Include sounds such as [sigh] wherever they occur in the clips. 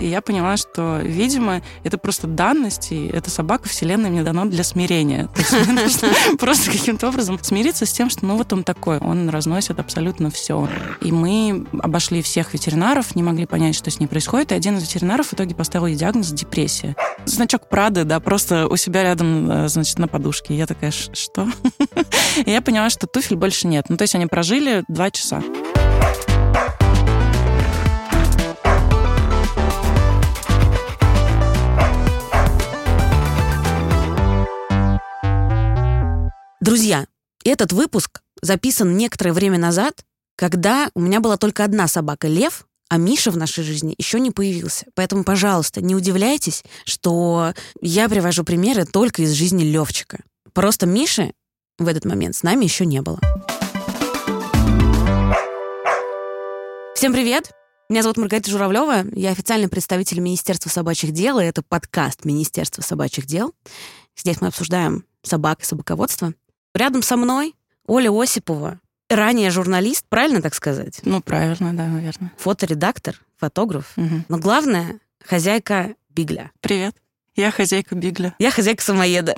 И я поняла, что, видимо, это просто данность, и эта собака вселенная мне дана для смирения. То есть мне [laughs] нужно просто каким-то образом смириться с тем, что ну вот он такой, он разносит абсолютно все. И мы обошли всех ветеринаров, не могли понять, что с ней происходит, и один из ветеринаров в итоге поставил ей диагноз депрессия. Значок Прады, да, просто у себя рядом, э, значит, на подушке. Я такая, что? [laughs] И я поняла, что туфель больше нет. Ну, то есть они прожили два часа. Друзья, этот выпуск записан некоторое время назад, когда у меня была только одна собака Лев, а Миша в нашей жизни еще не появился. Поэтому, пожалуйста, не удивляйтесь, что я привожу примеры только из жизни Левчика. Просто Миши в этот момент с нами еще не было. Всем привет! Меня зовут Маргарита Журавлева, я официальный представитель Министерства собачьих дел, и это подкаст Министерства собачьих дел. Здесь мы обсуждаем собак и собаководство. Рядом со мной Оля Осипова, ранее журналист, правильно так сказать? Ну, правильно, да, наверное. Фоторедактор, фотограф. Угу. Но главное, хозяйка Бигля. Привет. Я хозяйка Бигля. Я хозяйка самоеда.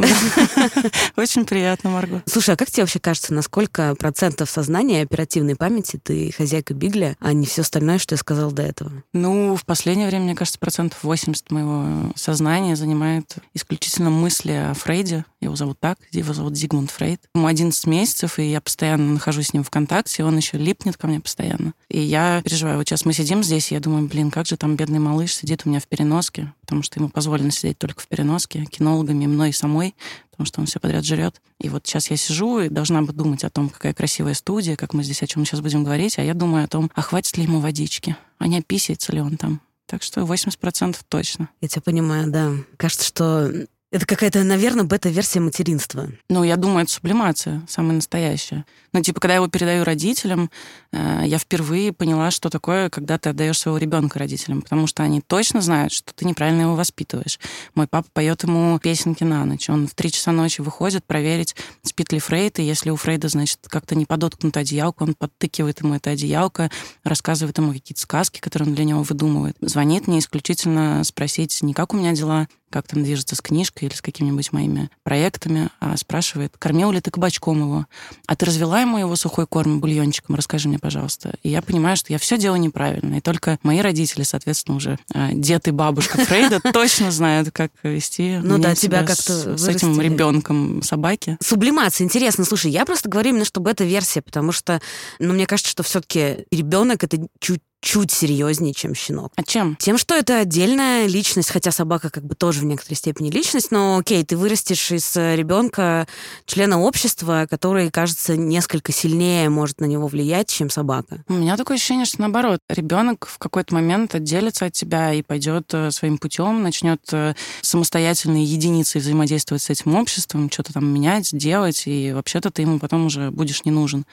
[laughs] Очень приятно, Марго. Слушай, а как тебе вообще кажется, на сколько процентов сознания и оперативной памяти ты хозяйка Бигля, а не все остальное, что я сказал до этого? Ну, в последнее время, мне кажется, процентов 80 моего сознания занимает исключительно мысли о Фрейде. Его зовут так, его зовут Зигмунд Фрейд. Ему 11 месяцев, и я постоянно нахожусь с ним в контакте, он еще липнет ко мне постоянно. И я переживаю. Вот сейчас мы сидим здесь, и я думаю, блин, как же там бедный малыш сидит у меня в переноске, потому что ему позволено сидеть только в переноске, кинологами, мной самой, потому что он все подряд жрет. И вот сейчас я сижу и должна бы думать о том, какая красивая студия, как мы здесь о чем сейчас будем говорить, а я думаю о том, а хватит ли ему водички, а не описывается ли он там. Так что 80% точно. Я тебя понимаю, да. Кажется, что это какая-то, наверное, бета-версия материнства. Ну, я думаю, это сублимация, самая настоящая. Ну, типа, когда я его передаю родителям, э, я впервые поняла, что такое, когда ты отдаешь своего ребенка родителям, потому что они точно знают, что ты неправильно его воспитываешь. Мой папа поет ему песенки на ночь. Он в три часа ночи выходит проверить, спит ли Фрейд, и если у Фрейда, значит, как-то не подоткнута одеялка, он подтыкивает ему это одеялко, рассказывает ему какие-то сказки, которые он для него выдумывает. Звонит мне исключительно спросить, не как у меня дела, как там движется с книжкой или с какими-нибудь моими проектами, а спрашивает, кормил ли ты кабачком его? А ты развела ему его сухой корм бульончиком? Расскажи мне, пожалуйста. И я понимаю, что я все делаю неправильно. И только мои родители, соответственно, уже э, дед и бабушка Фрейда [laughs] точно знают, как вести ну да, тебя как-то с этим ребенком собаки. Сублимация. Интересно. Слушай, я просто говорю именно, чтобы это версия, потому что, ну, мне кажется, что все-таки ребенок это чуть чуть серьезнее, чем щенок. А чем? Тем, что это отдельная личность, хотя собака как бы тоже в некоторой степени личность, но окей, ты вырастешь из э, ребенка члена общества, который, кажется, несколько сильнее может на него влиять, чем собака. У меня такое ощущение, что наоборот, ребенок в какой-то момент отделится от тебя и пойдет э, своим путем, начнет э, самостоятельной единицей взаимодействовать с этим обществом, что-то там менять, делать, и вообще-то ты ему потом уже будешь не нужен.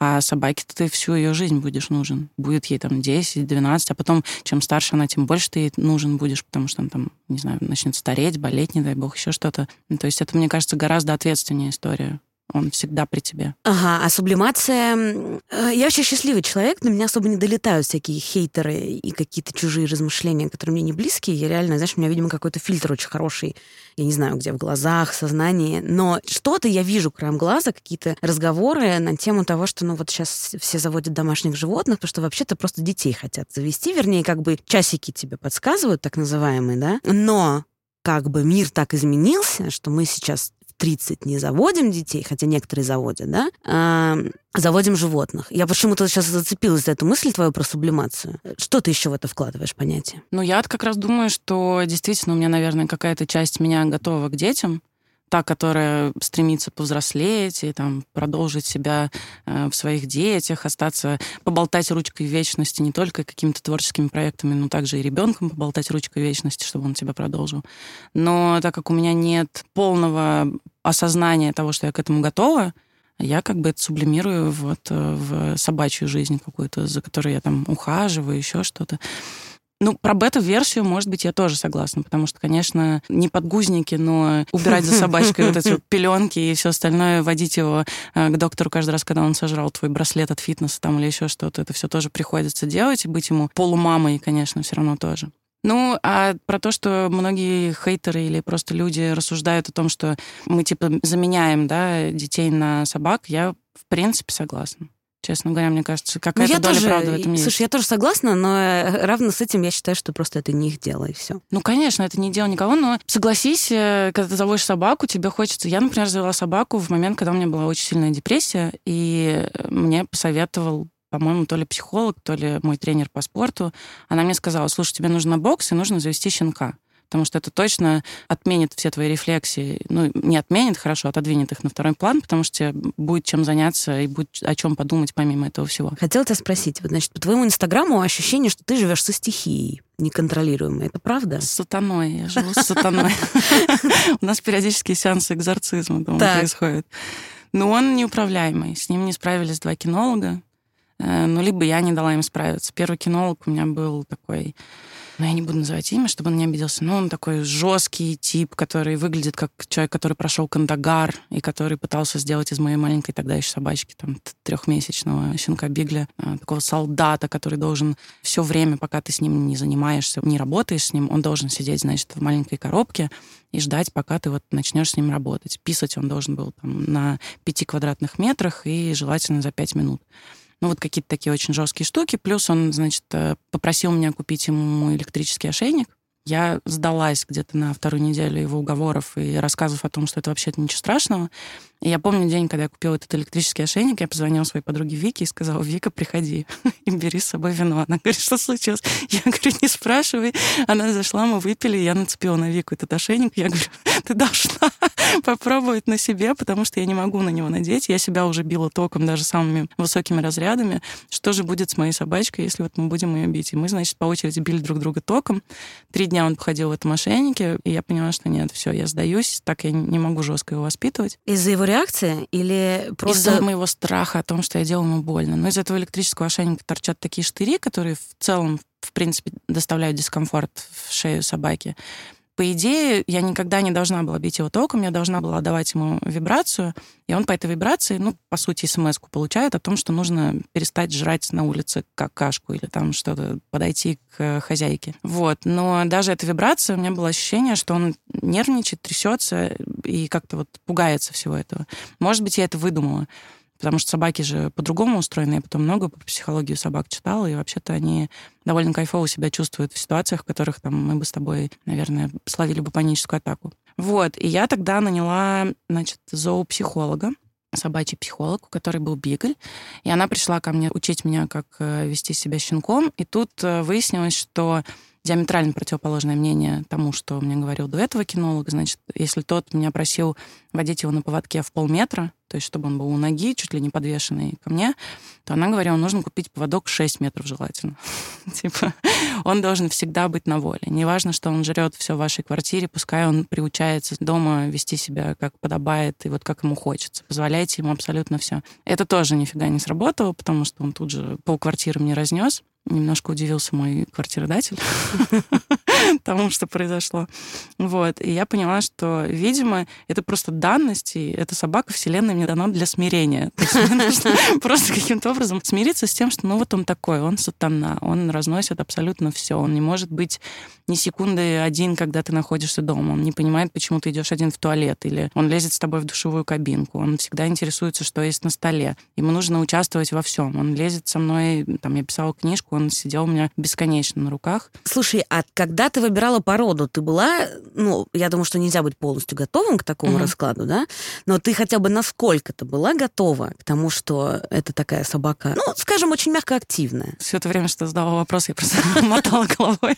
А собаке-то ты всю ее жизнь будешь нужен. Будет ей там 10, 12, а потом, чем старше она, тем больше ты ей нужен будешь, потому что она там, не знаю, начнет стареть, болеть, не дай бог, еще что-то. То есть это, мне кажется, гораздо ответственнее история он всегда при тебе. Ага, а сублимация... Э, я вообще счастливый человек, но меня особо не долетают всякие хейтеры и какие-то чужие размышления, которые мне не близкие. Я реально, знаешь, у меня, видимо, какой-то фильтр очень хороший. Я не знаю, где, в глазах, в сознании. Но что-то я вижу краем глаза, какие-то разговоры на тему того, что, ну, вот сейчас все заводят домашних животных, потому что вообще-то просто детей хотят завести, вернее, как бы часики тебе подсказывают, так называемые, да? Но как бы мир так изменился, что мы сейчас 30 не заводим детей, хотя некоторые заводят, да, а заводим животных. Я почему-то сейчас зацепилась за эту мысль твою про сублимацию. Что ты еще в это вкладываешь понятие? Ну, я как раз думаю, что действительно у меня, наверное, какая-то часть меня готова к детям, та, которая стремится повзрослеть и там продолжить себя э, в своих детях, остаться, поболтать ручкой вечности не только какими-то творческими проектами, но также и ребенком поболтать ручкой вечности, чтобы он тебя продолжил. Но так как у меня нет полного осознания того, что я к этому готова, я как бы это сублимирую вот э, в собачью жизнь какую-то, за которой я там ухаживаю, еще что-то. Ну, про бета-версию, может быть, я тоже согласна, потому что, конечно, не подгузники, но убирать за собачкой вот эти вот пеленки и все остальное, водить его э, к доктору каждый раз, когда он сожрал твой браслет от фитнеса там или еще что-то, это все тоже приходится делать, и быть ему полумамой, конечно, все равно тоже. Ну, а про то, что многие хейтеры или просто люди рассуждают о том, что мы, типа, заменяем, да, детей на собак, я, в принципе, согласна. Честно говоря, мне кажется, ну, какая-то доля тоже, правды в этом есть. Слушай, я тоже согласна, но э, равно с этим я считаю, что просто это не их дело, и все. Ну, конечно, это не дело никого, но согласись, э, когда ты заводишь собаку, тебе хочется... Я, например, завела собаку в момент, когда у меня была очень сильная депрессия, и мне посоветовал по-моему, то ли психолог, то ли мой тренер по спорту, она мне сказала, слушай, тебе нужно бокс и нужно завести щенка потому что это точно отменит все твои рефлексии. Ну, не отменит, хорошо, отодвинет их на второй план, потому что тебе будет чем заняться и будет о чем подумать помимо этого всего. Хотела тебя спросить, вот, значит, по твоему инстаграму ощущение, что ты живешь со стихией неконтролируемой. Это правда? С сатаной. Я живу с сатаной. [laughs] У нас периодически сеансы экзорцизма дома происходят. Но он неуправляемый. С ним не справились два кинолога. Э, ну, либо я не дала им справиться. Первый кинолог у меня был такой но я не буду называть имя, чтобы он не обиделся, но он такой жесткий тип, который выглядит как человек, который прошел Кандагар и который пытался сделать из моей маленькой тогда еще собачки, там, трехмесячного щенка Бигля, а, такого солдата, который должен все время, пока ты с ним не занимаешься, не работаешь с ним, он должен сидеть, значит, в маленькой коробке и ждать, пока ты вот начнешь с ним работать. Писать он должен был там на пяти квадратных метрах и желательно за пять минут. Ну, вот какие-то такие очень жесткие штуки. Плюс он, значит, э, попросил меня купить ему электрический ошейник. Я сдалась где-то на вторую неделю его уговоров и рассказов о том, что это вообще-то ничего страшного. И я помню день, когда я купила этот электрический ошейник, я позвонила своей подруге Вике и сказала, Вика, приходи [laughs] и бери с собой вино. Она говорит, что случилось? [laughs] Я говорю, не спрашивай. Она зашла, мы выпили, я нацепила на Вику этот ошейник. Я говорю, [laughs] ты должна попробовать на себе, потому что я не могу на него надеть. Я себя уже била током даже самыми высокими разрядами. Что же будет с моей собачкой, если вот мы будем ее бить? И мы, значит, по очереди били друг друга током. Три дня он походил в этом ошейнике, и я поняла, что нет, все, я сдаюсь, так я не могу жестко его воспитывать. Из-за его реакция или просто... Из-за моего страха о том, что я делаю ему больно. Но из этого электрического ошейника торчат такие штыри, которые в целом, в принципе, доставляют дискомфорт в шею собаки. По идее, я никогда не должна была бить его током, я должна была давать ему вибрацию, и он по этой вибрации, ну, по сути, смс получает о том, что нужно перестать жрать на улице какашку или там что-то, подойти к хозяйке. Вот. Но даже эта вибрация, у меня было ощущение, что он нервничает, трясется и как-то вот пугается всего этого. Может быть, я это выдумала потому что собаки же по-другому устроены. Я потом много по психологии собак читала, и вообще-то они довольно кайфово себя чувствуют в ситуациях, в которых там мы бы с тобой, наверное, словили бы паническую атаку. Вот, и я тогда наняла, значит, зоопсихолога, собачий психолог, у которой был бигль, и она пришла ко мне учить меня, как э, вести себя щенком, и тут э, выяснилось, что диаметрально противоположное мнение тому, что мне говорил до этого кинолог. Значит, если тот меня просил водить его на поводке в полметра, то есть чтобы он был у ноги, чуть ли не подвешенный ко мне, то она говорила, нужно купить поводок 6 метров желательно. [laughs] типа, он должен всегда быть на воле. Неважно, что он жрет все в вашей квартире, пускай он приучается дома вести себя как подобает и вот как ему хочется. Позволяйте ему абсолютно все. Это тоже нифига не сработало, потому что он тут же пол квартиры мне разнес. Немножко удивился мой квартиродатель [laughs] [laughs] тому, что произошло. Вот. И я поняла, что, видимо, это просто данность, и эта собака Вселенная мне дана для смирения. [laughs] [laughs] просто каким-то образом смириться с тем, что ну вот он такой, он сатана, он разносит абсолютно все. Он не может быть ни секунды один, когда ты находишься дома. Он не понимает, почему ты идешь один в туалет, или он лезет с тобой в душевую кабинку. Он всегда интересуется, что есть на столе. Ему нужно участвовать во всем. Он лезет со мной, там, я писала книжку, он сидел у меня бесконечно на руках. Слушай, а когда ты выбирала породу, ты была, ну, я думаю, что нельзя быть полностью готовым к такому mm-hmm. раскладу, да? Но ты хотя бы насколько-то была готова к тому, что это такая собака, ну, скажем, очень мягко активная? Все это время, что задавала вопрос, я просто [laughs] мотала головой.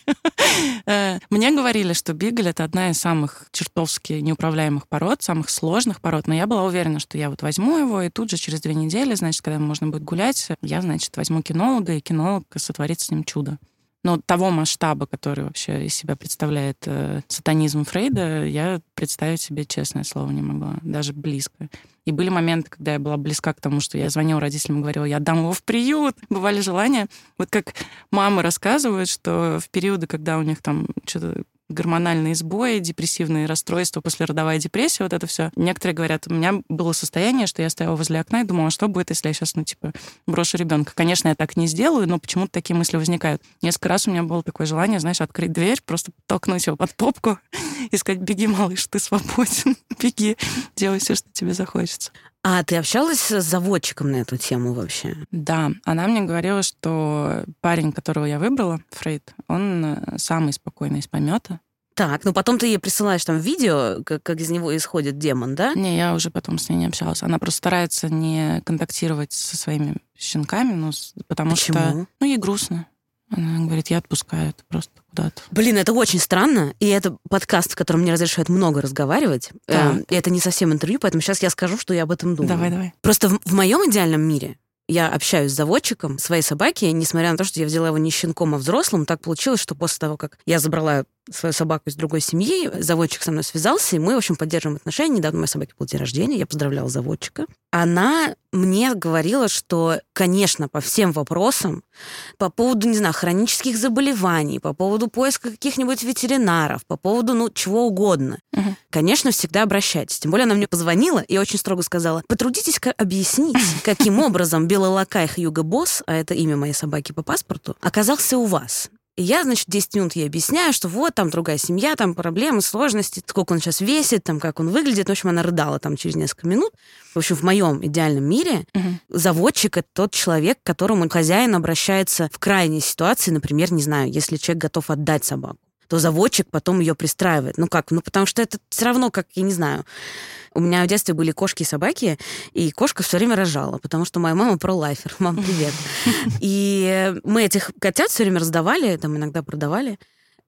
Э, мне говорили, что бигль — это одна из самых чертовски неуправляемых пород, самых сложных пород, но я была уверена, что я вот возьму его, и тут же через две недели, значит, когда можно будет гулять, я, значит, возьму кинолога, и кинолог сотворит с ним чудо. Но того масштаба, который вообще из себя представляет э, сатанизм Фрейда, я представить себе, честное слово, не могла, даже близко. И были моменты, когда я была близка к тому, что я звонила родителям и говорила, я дам его в приют. Бывали желания. Вот как мамы рассказывают, что в периоды, когда у них там что-то гормональные сбои, депрессивные расстройства, послеродовая депрессия, вот это все. Некоторые говорят, у меня было состояние, что я стояла возле окна и думала, что будет, если я сейчас, ну, типа, брошу ребенка. Конечно, я так не сделаю, но почему-то такие мысли возникают. Несколько раз у меня было такое желание, знаешь, открыть дверь, просто толкнуть его под попку [laughs] и сказать, беги, малыш, ты свободен, [laughs] беги, делай все, что тебе захочется. А ты общалась с заводчиком на эту тему вообще? Да, она мне говорила, что парень, которого я выбрала, Фрейд, он э, самый спокойный из помета. Так, ну потом ты ей присылаешь там видео, как, как из него исходит демон, да? Не, я уже потом с ней не общалась. Она просто старается не контактировать со своими щенками, ну, потому Почему? что ну, ей грустно. Она говорит, я отпускаю это просто куда-то. Блин, это очень странно, и это подкаст, в котором мне разрешают много разговаривать. Так. Э, и это не совсем интервью, поэтому сейчас я скажу, что я об этом думаю. Давай, давай. Просто в, в моем идеальном мире я общаюсь с заводчиком своей собаки, несмотря на то, что я взяла его не щенком, а взрослым, так получилось, что после того, как я забрала свою собаку из другой семьи, заводчик со мной связался, и мы, в общем, поддерживаем отношения. Недавно у моей собаки был день рождения, я поздравляла заводчика. Она мне говорила, что, конечно, по всем вопросам, по поводу, не знаю, хронических заболеваний, по поводу поиска каких-нибудь ветеринаров, по поводу, ну, чего угодно, Мгм. конечно, всегда обращайтесь. Тем более она мне позвонила и очень строго сказала, потрудитесь-ка объяснить, каким образом белый лакай Хьюго Босс, а это имя моей собаки по паспорту, оказался у вас. И я, значит, 10 минут ей объясняю, что вот там другая семья, там проблемы, сложности, сколько он сейчас весит, там как он выглядит. В общем, она рыдала там через несколько минут. В общем, в моем идеальном мире Мгм. заводчик — это тот человек, к которому хозяин обращается в крайней ситуации, например, не знаю, если человек готов отдать собаку то заводчик потом ее пристраивает. Ну как? Ну потому что это все равно, как, я не знаю, у меня в детстве были кошки и собаки, и кошка все время рожала, потому что моя мама про-лайфер. Мам, привет. [laughs] И мы этих котят все время раздавали, там иногда продавали.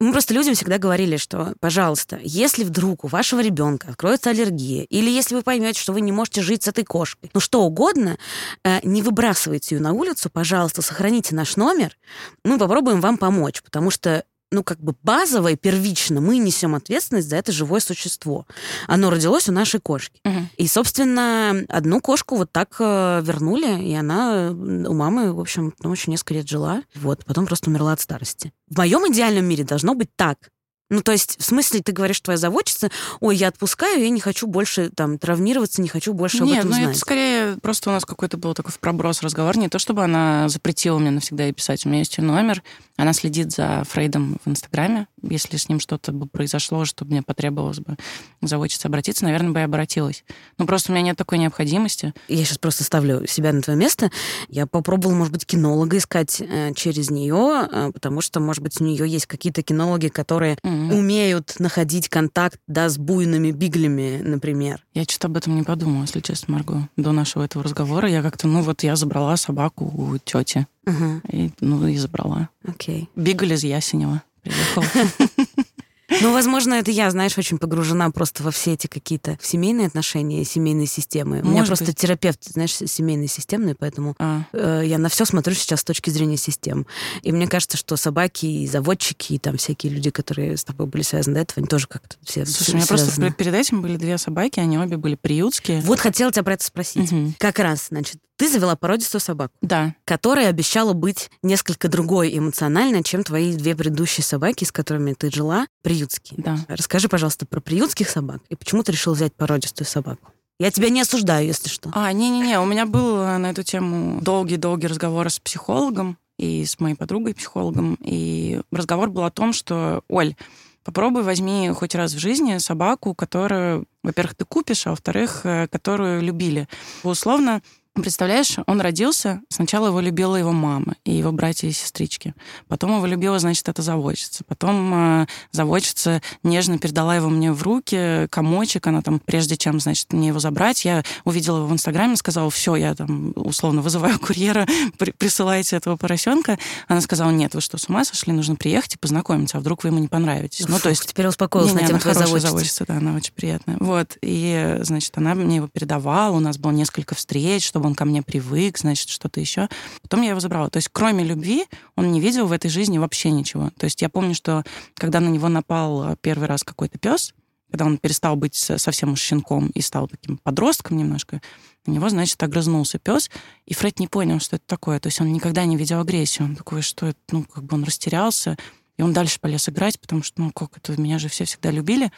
Мы просто людям всегда говорили, что, пожалуйста, если вдруг у вашего ребенка откроется аллергия, или если вы поймете, что вы не можете жить с этой кошкой, ну что угодно, э, не выбрасывайте ее на улицу, пожалуйста, сохраните наш номер, мы попробуем вам помочь, потому что ну, как бы базово и первично мы несем ответственность за это живое существо. Оно родилось у нашей кошки. Мгм. И, собственно, одну кошку вот так э, вернули, и она у мамы, в общем, ну, еще несколько лет жила. Вот, потом просто умерла от старости. В моем идеальном мире должно быть так. Ну, то есть, в смысле, ты говоришь, твоя заводчица, ой, я отпускаю, я не хочу больше там травмироваться, не хочу больше об Нет, этом ну знать. это скорее просто у нас какой-то был такой проброс разговор. Не то, чтобы она запретила мне навсегда ей писать. У меня есть ее номер. Она следит за Фрейдом в Инстаграме. Если с ним что-то бы произошло, чтобы мне потребовалось бы заводчица обратиться, наверное, бы я обратилась. Ну, просто у меня нет такой необходимости. Я сейчас просто ставлю себя на твое место. Я попробовала, может быть, кинолога искать э, через нее, э, потому что, может быть, у нее есть какие-то кинологи, которые М. умеют находить контакт, да, с буйными биглями, например. Я что-то об этом не подумала, если честно, Марго. До нашего этого разговора я как-то, ну вот я забрала собаку у тети. Ага, И, ну и забрала. окей. Бигль из Ясенева приехал. [laughs] Ну, возможно, это я, знаешь, очень погружена просто во все эти какие-то семейные отношения, семейные системы. У меня Может просто быть. терапевт, знаешь, семейный системный, поэтому А, э, я на все смотрю сейчас с точки зрения систем. И мне кажется, что собаки и заводчики, и там всякие люди, которые с тобой были связаны до этого, они тоже как-то все Слушай, у меня просто связаны. перед этим были две собаки, они обе были приютские. Вот хотела тебя про это спросить. Мгм. Как раз, значит, ты завела породистую собаку, Да, которая обещала быть несколько другой эмоционально, чем твои две предыдущие собаки, с которыми ты жила, приютские. да. Расскажи, пожалуйста, про приютских собак и почему ты решил взять породистую собаку. Я тебя не осуждаю, если что. А, не-не-не, у меня был э, на эту тему долгий-долгий разговор с психологом и с моей подругой-психологом. И разговор был о том, что, Оль, попробуй возьми хоть раз в жизни собаку, которую, во-первых, ты купишь, а во-вторых, э, которую любили. Условно, Представляешь, он родился, сначала его любила его мама и его братья и сестрички. Потом его любила, значит, эта заводчица. Потом э, заводчица нежно передала его мне в руки, комочек, она там, прежде чем, значит, мне его забрать, я увидела его в Инстаграме, сказала, все, я там, условно, вызываю курьера, [laughs] при- присылайте этого поросенка. Она сказала, нет, вы что, с ума сошли? Нужно приехать и познакомиться, а вдруг вы ему не понравитесь? ну, Фух, то есть теперь успокоилась не-не, на тему она твоей заводчицы. заводчица, да, она очень приятная. Вот, и, значит, она мне его передавала, у нас было несколько встреч, чтобы он ко мне привык, значит, что-то еще. Потом я его забрала. То есть, кроме любви, он не видел в этой жизни вообще ничего. То есть, я помню, что когда на него напал э, первый раз какой-то пес, когда он перестал быть со- совсем уж щенком и стал таким подростком немножко, на него, значит, огрызнулся пес, и Фред не понял, что это такое. То есть он никогда не видел агрессию. Он такой, что это, ну, как бы он растерялся, И он дальше полез играть, потому что, ну, как это, меня же все всегда любили.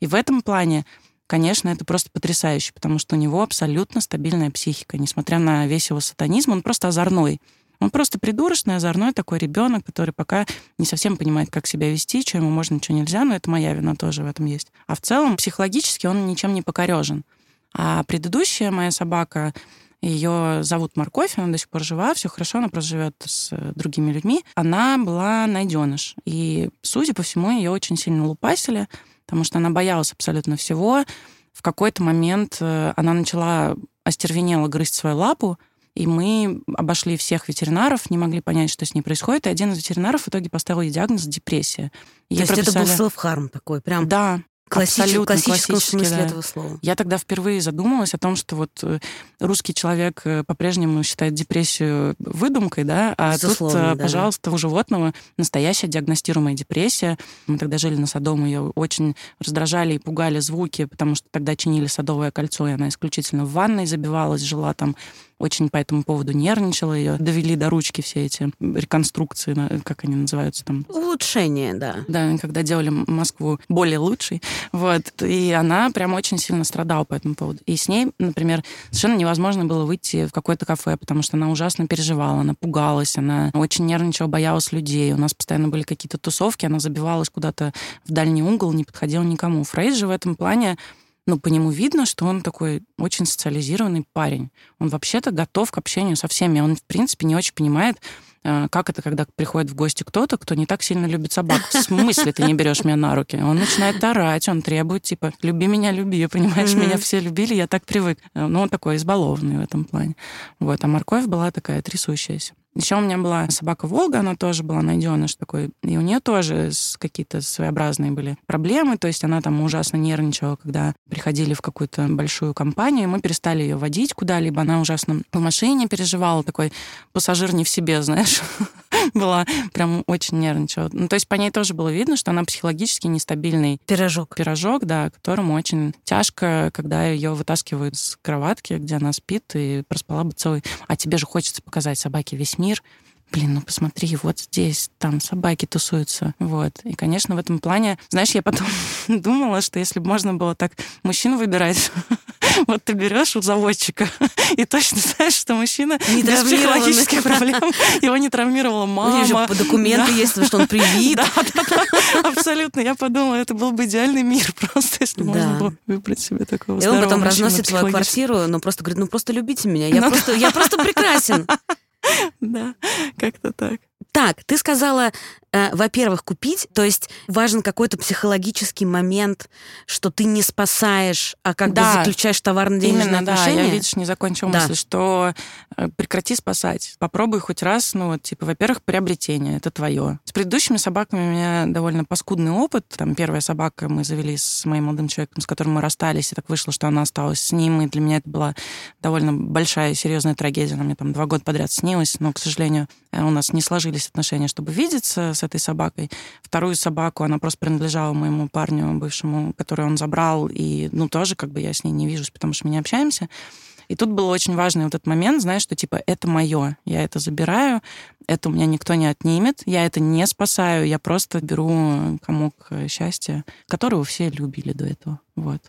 И в этом плане, конечно, это просто потрясающе, потому что у него абсолютно стабильная психика. Несмотря на весь его сатанизм, он просто озорной. Он просто придурочный, озорной такой ребенок, который пока не совсем понимает, как себя вести, что ему можно, что нельзя, но это моя вина тоже в этом есть. А в целом психологически он ничем не покорежен. А предыдущая моя собака, ее зовут Морковь, она до сих пор жива, все хорошо, она просто живет с другими людьми. Она была найденыш. И, судя по всему, ее очень сильно лупасили, потому что она боялась абсолютно всего. В какой-то момент э, она начала остервенело грызть свою лапу, и мы обошли всех ветеринаров, не могли понять, что с ней происходит. И один из ветеринаров в итоге поставил ей диагноз депрессия. То есть прописали... это был селф-харм такой, прям... Да, Классич... классическом смысле да. этого слова. Я тогда впервые задумалась о том, что вот э, русский человек э, по-прежнему считает депрессию выдумкой, да, а Безусловно, тут, да. пожалуйста, у животного настоящая диагностируемая депрессия. Мы тогда жили на Садом, ее очень раздражали и пугали звуки, потому что тогда чинили Садовое кольцо, и она исключительно в ванной забивалась, жила там очень по этому поводу нервничала, ее довели до ручки все эти реконструкции, как они называются там? Улучшение, да. Да, когда делали Москву более лучшей. Вот. И она прям очень сильно страдала по этому поводу. И с ней, например, совершенно невозможно было выйти в какое-то кафе, потому что она ужасно переживала, она пугалась, она очень нервничала, боялась людей. У нас постоянно были какие-то тусовки, она забивалась куда-то в дальний угол, не подходила никому. Фрейд же в этом плане ну, по нему видно, что он такой очень социализированный парень. Он вообще-то готов к общению со всеми. Он, в принципе, не очень понимает, э, как это, когда приходит в гости кто-то, кто не так сильно любит собак. В смысле ты не берешь меня на руки? Он начинает орать, он требует, типа, люби меня, люби, понимаешь, mm-hmm. меня все любили, я так привык. Э, ну, он такой избалованный в этом плане. Вот, а морковь была такая трясущаяся. Еще у меня была собака Волга, она тоже была найденыш такой, и у нее тоже какие-то своеобразные были проблемы, то есть она там ужасно нервничала, когда приходили в какую-то большую компанию, мы перестали ее водить куда-либо, она ужасно в машине переживала, такой пассажир не в себе, [laughs] знаешь, [laughs] была прям очень нервничала. Ну, то есть по ней тоже было видно, что она психологически нестабильный пирожок. Пирожок, да, которому очень тяжко, когда ее вытаскивают с кроватки, где она спит, и проспала бы целый... А тебе же хочется показать собаке весь мир, блин, ну посмотри, вот здесь, там собаки тусуются. Вот. И, конечно, в этом плане, знаешь, я потом [laughs] думала, что если бы можно было так мужчин выбирать, [laughs] вот ты берешь у заводчика [laughs] и точно знаешь, что мужчина не без психологических проблем, его не травмировала мама. У него же документы есть, что он привит. Да, да, да, абсолютно. Я подумала, это был бы идеальный мир просто, если можно было выбрать себе такого И он потом разносит свою квартиру, но просто говорит, ну просто любите меня, я ну просто прекрасен. [laughs] Да, как-то так. Так, ты сказала, во-первых, купить, то есть важен какой-то психологический момент, что ты не спасаешь, а как да, бы заключаешь товарно-денежные именно, отношения. Да, я, видишь, не закончила да. мысль, что э, прекрати спасать. Попробуй хоть раз, ну вот, типа, во-первых, приобретение, это твое. С предыдущими собаками у меня довольно паскудный опыт. Там первая собака мы завели с моим молодым человеком, с которым мы расстались, и так вышло, что она осталась с ним, и для меня это была довольно большая, серьезная трагедия. Она мне там два года подряд снилась, но, к сожалению, э, у нас не сложились сложились отношения, чтобы видеться с этой собакой. Вторую собаку, она просто принадлежала моему парню бывшему, который он забрал, и, ну, тоже как бы я с ней не вижусь, потому что мы не общаемся. И тут был очень важный вот этот момент, знаешь, что типа это мое, я это забираю, это у меня никто не отнимет, я это не спасаю, я просто беру комок счастья, которого все любили до этого. Вот.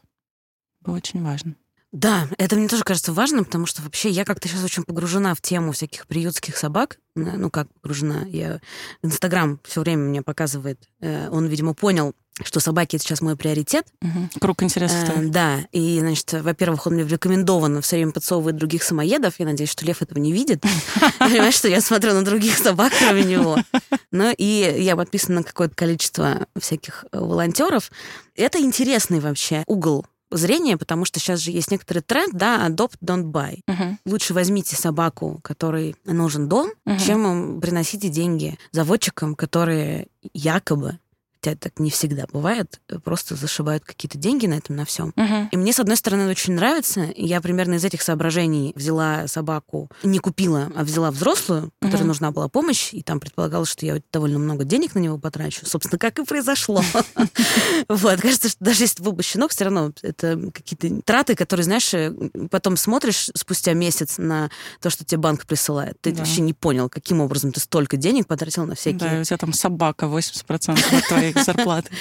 Было очень важно. Да, это мне тоже кажется важным, потому что вообще я как-то сейчас очень погружена в тему всяких приютских собак. Ну, как погружена? Я... Инстаграм все время мне показывает. Э, он, видимо, понял, что собаки это сейчас мой приоритет. Угу. Круг интересов. Э, да. И, значит, во-первых, он мне рекомендован все время подсовывает других самоедов. Я надеюсь, что Лев этого не видит. [laughs] Понимаешь, что я смотрю на других собак, кроме него. Ну, и я подписана на какое-то количество всяких волонтеров. Это интересный вообще угол зрения, потому что сейчас же есть некоторый тренд, да, adopt, don't buy. Uh-huh. Лучше возьмите собаку, которой нужен дом, uh-huh. чем приносите деньги заводчикам, которые якобы хотя так не всегда бывает, просто зашивают какие-то деньги на этом, на всем. Мгм. И мне, с одной стороны, очень нравится. Я примерно из этих соображений взяла собаку, не купила, а взяла взрослую, которой нужна была помощь, и там предполагалось, что я довольно много денег на него потрачу. Собственно, как и произошло. [laughs] Вот, кажется, что даже если был бы щенок, все равно это какие-то траты, которые, знаешь, э, потом смотришь спустя месяц на то, что тебе банк присылает. Ты вообще не понял, каким образом ты столько денег потратил на всякие Да, у тебя там собака 80% от твоей зарплаты.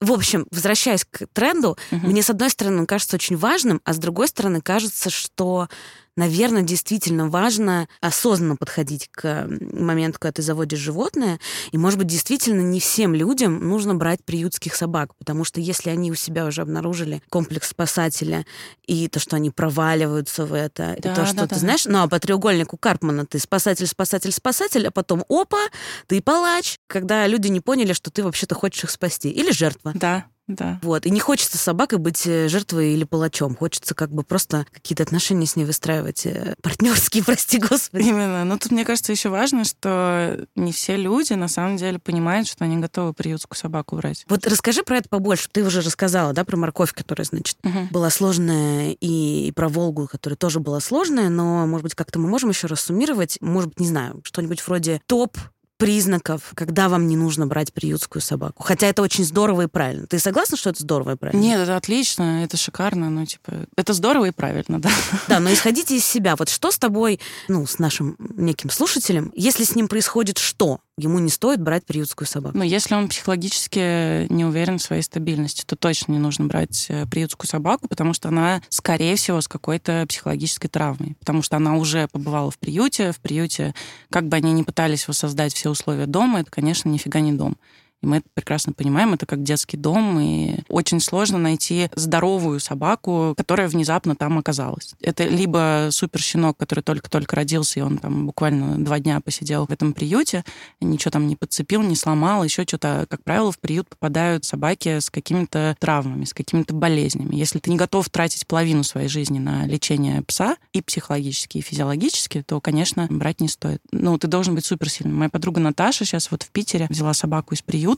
В общем, возвращаясь к тренду, мне, с одной стороны, он кажется очень важным, а с другой стороны, кажется, что, наверное, действительно важно осознанно подходить к моменту, когда ты заводишь животное. И, может быть, действительно не всем людям нужно брать приютских собак, потому что если они у себя уже обнаружили комплекс спасателя и то, что они проваливаются в это, и Да, то, что да, ты да. знаешь, ну, а по треугольнику Карпмана ты спасатель, спасатель, спасатель, а потом опа, ты палач, когда люди не поняли, что ты вообще-то хочешь их спасти. Или жертва. Да, да. Вот. И не хочется собакой быть э, жертвой или палачом. Хочется как бы просто какие-то отношения с ней выстраивать. э, [laughs] Партнерские, прости господи. Именно. Но тут, мне кажется, еще важно, что не все люди на самом деле понимают, что они готовы приютскую собаку брать. Вот расскажи про это побольше. Ты уже рассказала, да, про морковь, которая, значит, Мгм. была сложная, и, и про Волгу, которая тоже была сложная, но, может быть, как-то мы можем еще раз суммировать, может быть, не знаю, что-нибудь вроде топ признаков, когда вам не нужно брать приютскую собаку. Хотя это очень здорово и правильно. Ты согласна, что это здорово и правильно? Нет, это отлично, это шикарно, ну, типа, это здорово и правильно, да. [laughs] Да, но исходите из себя. Вот что с тобой, ну, с нашим неким слушателем, если с ним происходит что? Ему не стоит брать приютскую собаку. Но если он психологически не уверен в своей стабильности, то точно не нужно брать э, приютскую собаку, потому что она, скорее всего, с какой-то психологической травмой. Потому что она уже побывала в приюте. В приюте, как бы они ни пытались воссоздать все условия дома, это, конечно, нифига не дом. И мы это прекрасно понимаем, это как детский дом, и очень сложно найти здоровую собаку, которая внезапно там оказалась. Это либо суперщенок, который только-только родился, и он там буквально два дня посидел в этом приюте, ничего там не подцепил, не сломал, еще что-то. Как правило, в приют попадают собаки с какими-то травмами, с какими-то болезнями. Если ты не готов тратить половину своей жизни на лечение пса, и психологически, и физиологически, то, конечно, брать не стоит. Ну, ты должен быть суперсильным. Моя подруга Наташа сейчас вот в Питере взяла собаку из приюта,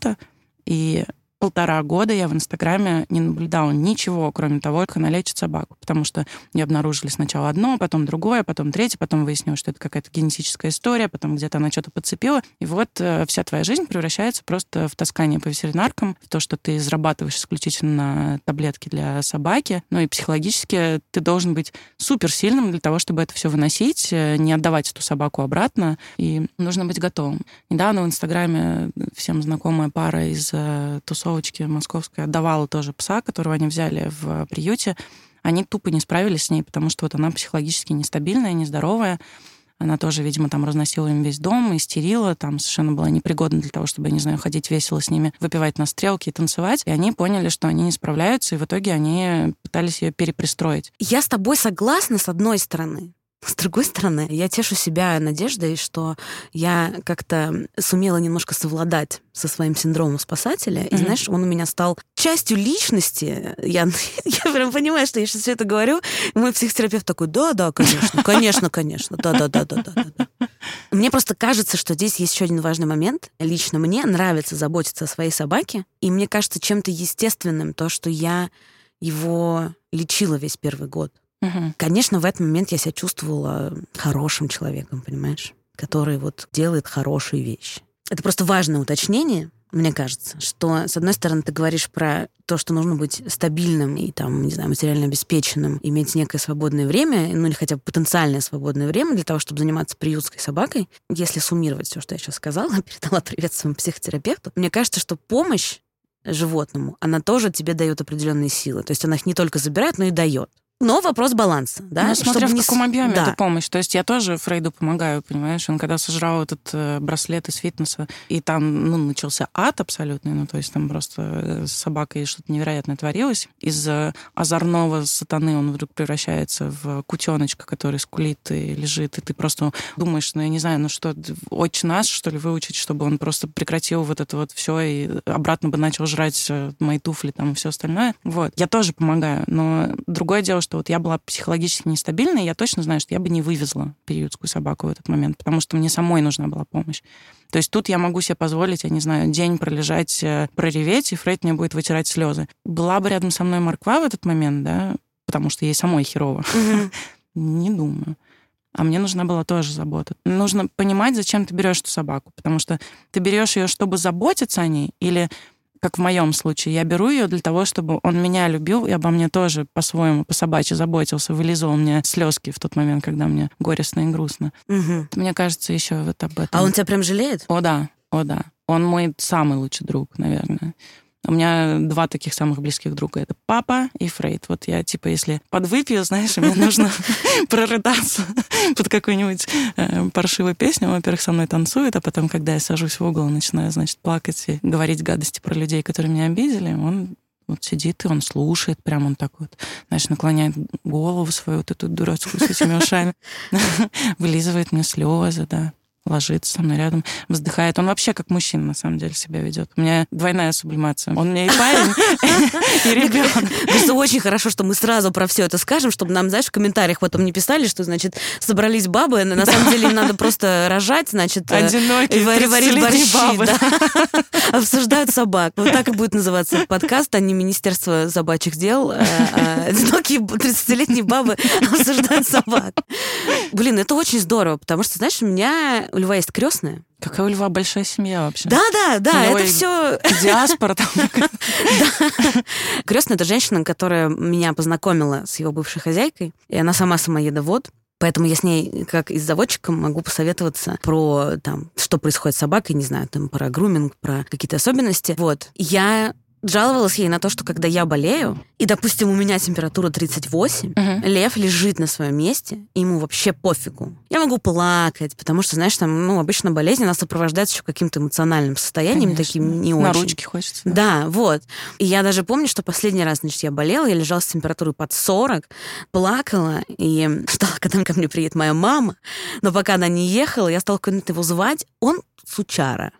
и полтора года я в Инстаграме не наблюдала ничего, кроме того, как она лечит собаку. Потому что ее обнаружили сначала одно, потом другое, потом третье, потом выяснилось, что это какая-то генетическая история, потом где-то она что-то подцепила. И вот э, вся твоя жизнь превращается просто в таскание по ветеринаркам, в то, что ты зарабатываешь исключительно на таблетки для собаки. Ну и психологически ты должен быть суперсильным для того, чтобы это все выносить, э, не отдавать эту собаку обратно, и нужно быть готовым. Недавно в Инстаграме всем знакомая пара из э, тусовочки московской отдавала тоже пса, которого они взяли в приюте. Они тупо не справились с ней, потому что вот она психологически нестабильная, нездоровая. Она тоже, видимо, там разносила им весь дом, истерила, там совершенно была непригодна для того, чтобы, не знаю, ходить весело с ними, выпивать на стрелки и танцевать. И они поняли, что они не справляются, и в итоге они пытались ее перепристроить. Я с тобой согласна, с одной стороны. С другой стороны, я тешу себя надеждой, что я как-то сумела немножко совладать со своим синдромом спасателя. И, Мгм. знаешь, он у меня стал частью личности. Я, [laughs] я прям понимаю, что я сейчас все это говорю. И мой психотерапевт такой, да, да, конечно, конечно, конечно, да, да, да, да, да. да». Мне просто кажется, что здесь есть еще один важный момент. Лично мне нравится заботиться о своей собаке, и мне кажется чем-то естественным то, что я его лечила весь первый год. Мгм. Конечно, в этот момент я себя чувствовала хорошим человеком, понимаешь? Который вот делает хорошие вещи. Это просто важное уточнение, мне кажется, что, с одной стороны, ты говоришь про то, что нужно быть стабильным и, там, не знаю, материально обеспеченным, иметь некое свободное время, ну или хотя бы потенциальное свободное время для того, чтобы заниматься приютской собакой. Если суммировать все, что я сейчас сказала, [laughs] передала привет своему психотерапевту, мне кажется, что помощь животному, она тоже тебе дает определенные силы. То есть она их не только забирает, но и дает. Но вопрос баланса, да? Ну, смотря чтобы в не каком объеме да. эта помощь. То есть я тоже Фрейду помогаю, понимаешь? Он когда сожрал этот э, браслет из фитнеса, и там, ну, начался ад абсолютный, ну, то есть там просто э, с собакой что-то невероятное творилось. Из озорного сатаны он вдруг превращается в кутеночка, который скулит и лежит, и ты просто думаешь, ну, я не знаю, ну что, очень нас, что ли, выучить, чтобы он просто прекратил вот это вот все и обратно бы начал жрать э, мои туфли там и все остальное. Вот. Я тоже помогаю, но другое дело, что вот я была психологически нестабильной, я точно знаю, что я бы не вывезла периодскую собаку в этот момент, потому что мне самой нужна была помощь. То есть тут я могу себе позволить, я не знаю, день пролежать, э, прореветь, и Фрейд мне будет вытирать слезы. Была бы рядом со мной морква в этот момент, да, потому что ей самой херово. [laughs] Не думаю. А мне нужна была тоже забота. Нужно понимать, зачем ты берешь эту собаку, потому что ты берешь ее, чтобы заботиться о ней, или как в моем случае, я беру ее для того, чтобы он меня любил и обо мне тоже по-своему, по-собачьи заботился, вылизывал мне слезки в тот момент, когда мне горестно и грустно. Угу. Мне кажется, еще вот об этом. А он тебя прям жалеет? О, да, о, да. Он мой самый лучший друг, наверное. У меня два таких самых близких друга. Это папа и Фрейд. Вот я, типа, если подвыпью, знаешь, мне [laughs] нужно прорыдаться под какую-нибудь э, паршивую песню. во-первых, со мной танцует, а потом, когда я сажусь в угол, начинаю, значит, плакать и говорить гадости про людей, которые меня обидели, он вот сидит и он слушает, прям он так вот, знаешь, наклоняет голову свою вот эту дурацкую с этими ушами, [laughs] вылизывает мне слезы, да ложится со мной рядом, вздыхает. Он вообще как мужчина, на самом деле, себя ведет. У меня двойная сублимация. Он мне и парень, и ребенок. Кажется, очень хорошо, что мы сразу про все это скажем, чтобы нам, знаешь, в комментариях потом не писали, что, значит, собрались бабы, на самом деле им надо просто рожать, значит, э, Одинокие варить борщи, [laughs] обсуждают собак. Вот так и будет называться подкаст, а не Министерство собачьих дел. А, а одинокие 30-летние бабы [laughs] обсуждают собак. Блин, это очень здорово, потому что, знаешь, у меня у льва есть крестная. Какая у льва большая семья вообще. Да, да, да, это все... Диаспора там. [laughs] Крестная — это женщина, которая меня познакомила с его бывшей хозяйкой, и она сама самоедовод. Поэтому я с ней, как и с заводчиком, могу посоветоваться про там, что происходит с собакой, не знаю, там, про груминг, про какие-то особенности. Вот. Я жаловалась ей на то, что когда я болею, и, допустим, у меня температура 38, угу. лев лежит на своем месте, и ему вообще пофигу. Я могу плакать, потому что, знаешь, там, ну, обычно болезнь, она сопровождается еще каким-то эмоциональным состоянием, Конечно. таким не на очень. На ручки хочется. Да. да, вот. И я даже помню, что последний раз, значит, я болела, я лежала с температурой под 40, плакала, и [laughs] ждала, когда ко мне приедет моя мама, но пока она не ехала, я стала куда-то его звать, он сучара,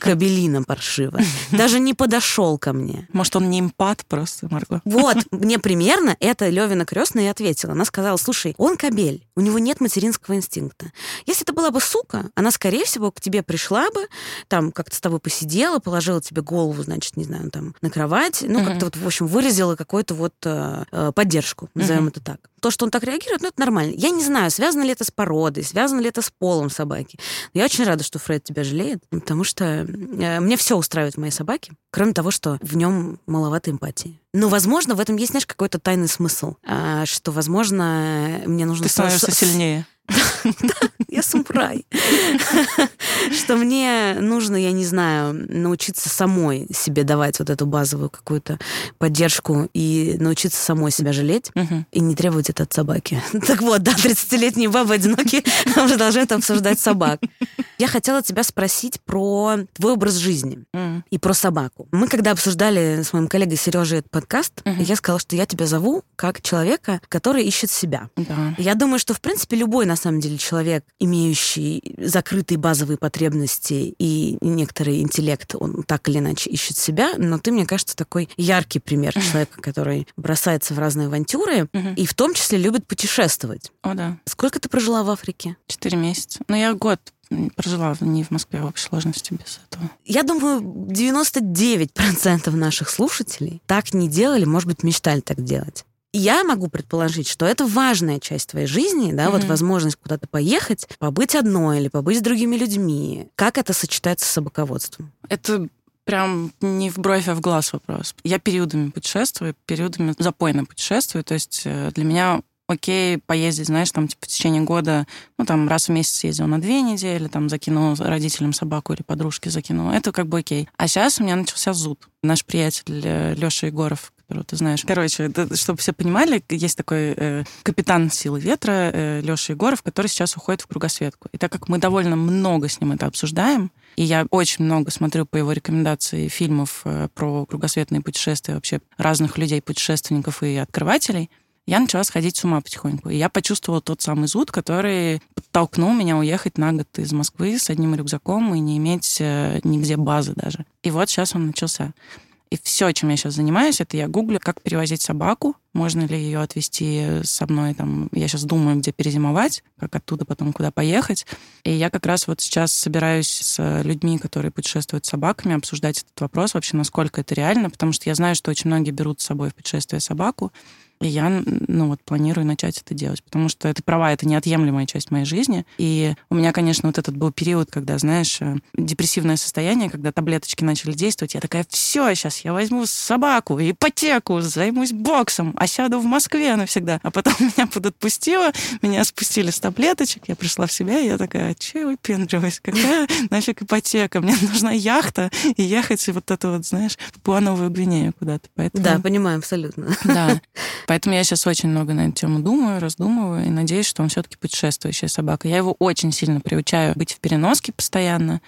кабелина паршивая, даже не подошел ко мне. Может, он не импат просто, Марго? Вот, [laughs] мне примерно это Левина крестная и ответила. Она сказала, слушай, он кабель, у него нет материнского инстинкта. Если это была бы сука, она, скорее всего, к тебе пришла бы, там как-то с тобой посидела, положила тебе голову, значит, не знаю, там на кровать, ну, как-то вот, в общем, выразила какую-то вот э, э поддержку, назовем это так. То, что он так реагирует, ну, это нормально. Я не знаю, связано ли это с породой, связано ли это с полом собаки. Но я очень рада, что Фред тебя жалеет, потому что э, мне все устраивает в моей собаке, кроме того, что в нем маловато эмпатии. Но, возможно, в этом есть, знаешь, какой-то тайный смысл, а, что, возможно, мне нужно... Ты становишься сильнее. [laughs] Я самурай. [laughs] Что мне нужно, я не знаю, научиться самой себе давать вот эту базовую какую-то поддержку и научиться самой себя жалеть и не требовать это от собаки. [laughs] Так вот, да, 30-летние бабы одинокие продолжают обсуждать собак. Я хотела тебя спросить про твой образ жизни и про собаку. Мы когда обсуждали с моим коллегой Сережей этот подкаст, я сказала, что я тебя зову как человека, который ищет себя. Я думаю, что, в принципе, любой, на самом деле, человек, имеющий закрытые базовые потребности и некоторый интеллект, он так или иначе ищет себя, но ты, мне кажется, такой яркий пример человека, который бросается в разные авантюры и в том числе любит путешествовать. О, да. Сколько ты прожила в Африке? Четыре месяца. Ну, я год прожила не в Москве в общей сложности без этого. Я думаю, 99% наших слушателей так не делали, может быть, мечтали так делать я могу предположить, что это важная часть твоей жизни, да, mm-hmm. вот возможность куда-то поехать, побыть одной или побыть с другими людьми. Как это сочетается с собаководством? Это прям не в бровь, а в глаз вопрос. Я периодами путешествую, периодами запойно путешествую. То есть э, для меня окей поездить, знаешь, там, типа, в течение года, ну, там, раз в месяц ездил на две недели, там, закинул родителям собаку или подружке закинул. Это как бы окей. А сейчас у меня начался зуд. Наш приятель э, Леша Егоров, которого ты знаешь. Короче, чтобы все понимали, есть такой э, капитан силы ветра э, Леша Егоров, который сейчас уходит в кругосветку. И так как мы довольно много с ним это обсуждаем, и я очень много смотрю по его рекомендации фильмов э, про кругосветные путешествия вообще разных людей, путешественников и открывателей, я начала сходить с ума потихоньку. И я почувствовала тот самый зуд, который подтолкнул меня уехать на год из Москвы с одним рюкзаком и не иметь э, нигде базы даже. И вот сейчас он начался. И все, чем я сейчас занимаюсь, это я гуглю, как перевозить собаку, можно ли ее отвезти со мной, там, я сейчас думаю, где перезимовать, как оттуда потом куда поехать. И я как раз вот сейчас собираюсь с людьми, которые путешествуют с собаками, обсуждать этот вопрос вообще, насколько это реально, потому что я знаю, что очень многие берут с собой в путешествие собаку, и я, ну вот, планирую начать это делать, потому что это права, это неотъемлемая часть моей жизни. И у меня, конечно, вот этот был период, когда, знаешь, э, депрессивное состояние, когда таблеточки начали действовать, я такая, все, сейчас я возьму собаку, ипотеку, займусь боксом, а сяду в Москве навсегда. А потом [laughs] меня подотпустило, меня спустили с таблеточек, я пришла в себя, и я такая, че я выпендриваюсь, какая [laughs] нафиг ипотека, мне нужна яхта и ехать вот это вот, знаешь, в Пуановую Гвинею куда-то. Поэтому... Да, понимаю абсолютно. Да. [laughs] Поэтому я сейчас очень много на эту тему думаю, раздумываю и надеюсь, что он все-таки путешествующая собака. Я его очень сильно приучаю быть в переноске постоянно,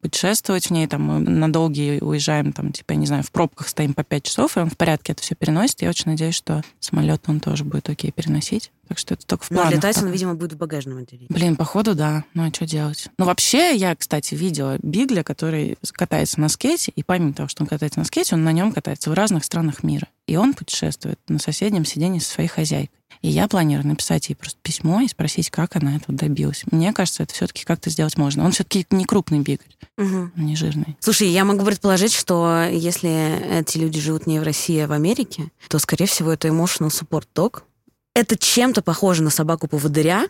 путешествовать в ней, там, мы на долгие уезжаем, там, типа, я не знаю, в пробках стоим по 5 часов, и он в порядке это все переносит. Я очень надеюсь, что самолет он тоже будет окей переносить. Так что это только в планах. Но летать он, видимо, будет в багажном отделении. Блин, походу, да. Ну, а что делать? Ну, вообще, я, кстати, видела Бигля, который катается на скейте, и помимо того, что он катается на скейте, он на нем катается в разных странах мира. И он путешествует на соседнем сиденье со своей хозяйкой. И я планирую написать ей просто письмо и спросить, как она этого добилась. Мне кажется, это все-таки как-то сделать можно. Он все-таки не крупный бигль, угу. не жирный. Слушай, я могу предположить, что если эти люди живут не в России, а в Америке, то, скорее всего, это emotional support dog. Это чем-то похоже на собаку-поводыря,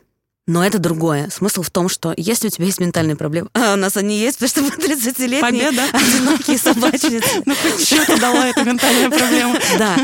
но это другое. Смысл в том, что если у тебя есть ментальные проблемы, а у нас они есть, потому что мы 30-летние Победа. одинокие собачницы. [laughs] Ну, хоть что-то дала эта ментальная проблема. [laughs] Да.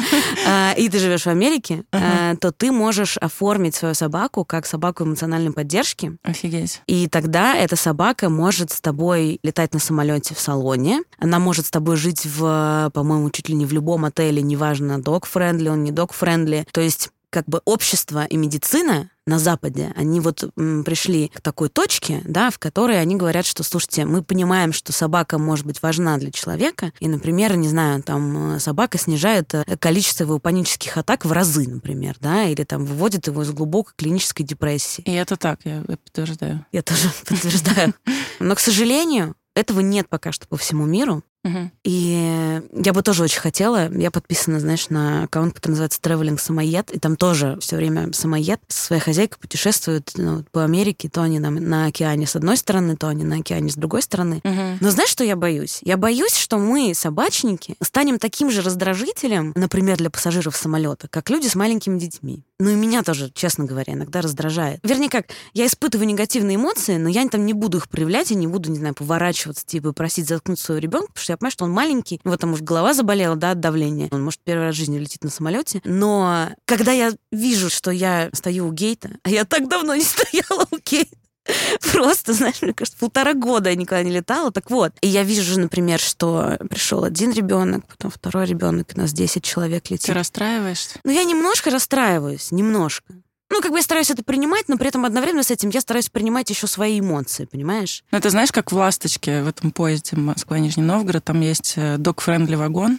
А, и ты живешь в Америке, а, то ты можешь оформить свою собаку как собаку эмоциональной поддержки. Офигеть. И тогда эта собака может с тобой летать на самолете в салоне. Она может с тобой жить в, по-моему, чуть ли не в любом отеле, неважно, dog-friendly, он не dog-friendly. То есть как бы общество и медицина на Западе, они вот пришли к такой точке, да, в которой они говорят, что, слушайте, мы понимаем, что собака может быть важна для человека, и, например, не знаю, там собака снижает э, количество его панических атак в разы, например, да, или там выводит его из глубокой клинической депрессии. И это так, я, я подтверждаю. Я тоже [laughs] подтверждаю. Но, к сожалению, этого нет пока что по всему миру. Угу. И я бы тоже очень хотела. Я подписана, знаешь, на аккаунт, который называется Traveling Самоед, и там тоже все время самоед со своей хозяйкой путешествуют ну, по Америке. То они на, на океане с одной стороны, то они на океане с другой стороны. Угу. Но знаешь, что я боюсь? Я боюсь, что мы, собачники, станем таким же раздражителем, например, для пассажиров самолета, как люди с маленькими детьми. Ну и меня тоже, честно говоря, иногда раздражает. Вернее, как, я испытываю негативные эмоции, но я там не буду их проявлять и не буду, не знаю, поворачиваться, типа, просить заткнуть своего ребенка, потому что я понимаю, что он маленький, вот там может голова заболела, да, от давления. Он, может, первый раз в жизни летит на самолете. Но когда я вижу, что я стою у гейта, а я так давно не [laughs] стояла у гейта, [laughs] Просто, знаешь, мне кажется, полтора года я никогда не летала. Так вот, и я вижу, например, что пришел один ребенок, потом второй ребенок, у нас 10 человек летит. Ты расстраиваешься? Ну, я немножко расстраиваюсь, немножко. Ну, как бы я стараюсь это принимать, но при этом одновременно с этим я стараюсь принимать еще свои эмоции, понимаешь? Ну, это знаешь, как в «Ласточке» в этом поезде Москва-Нижний Новгород, там есть dog-friendly э, вагон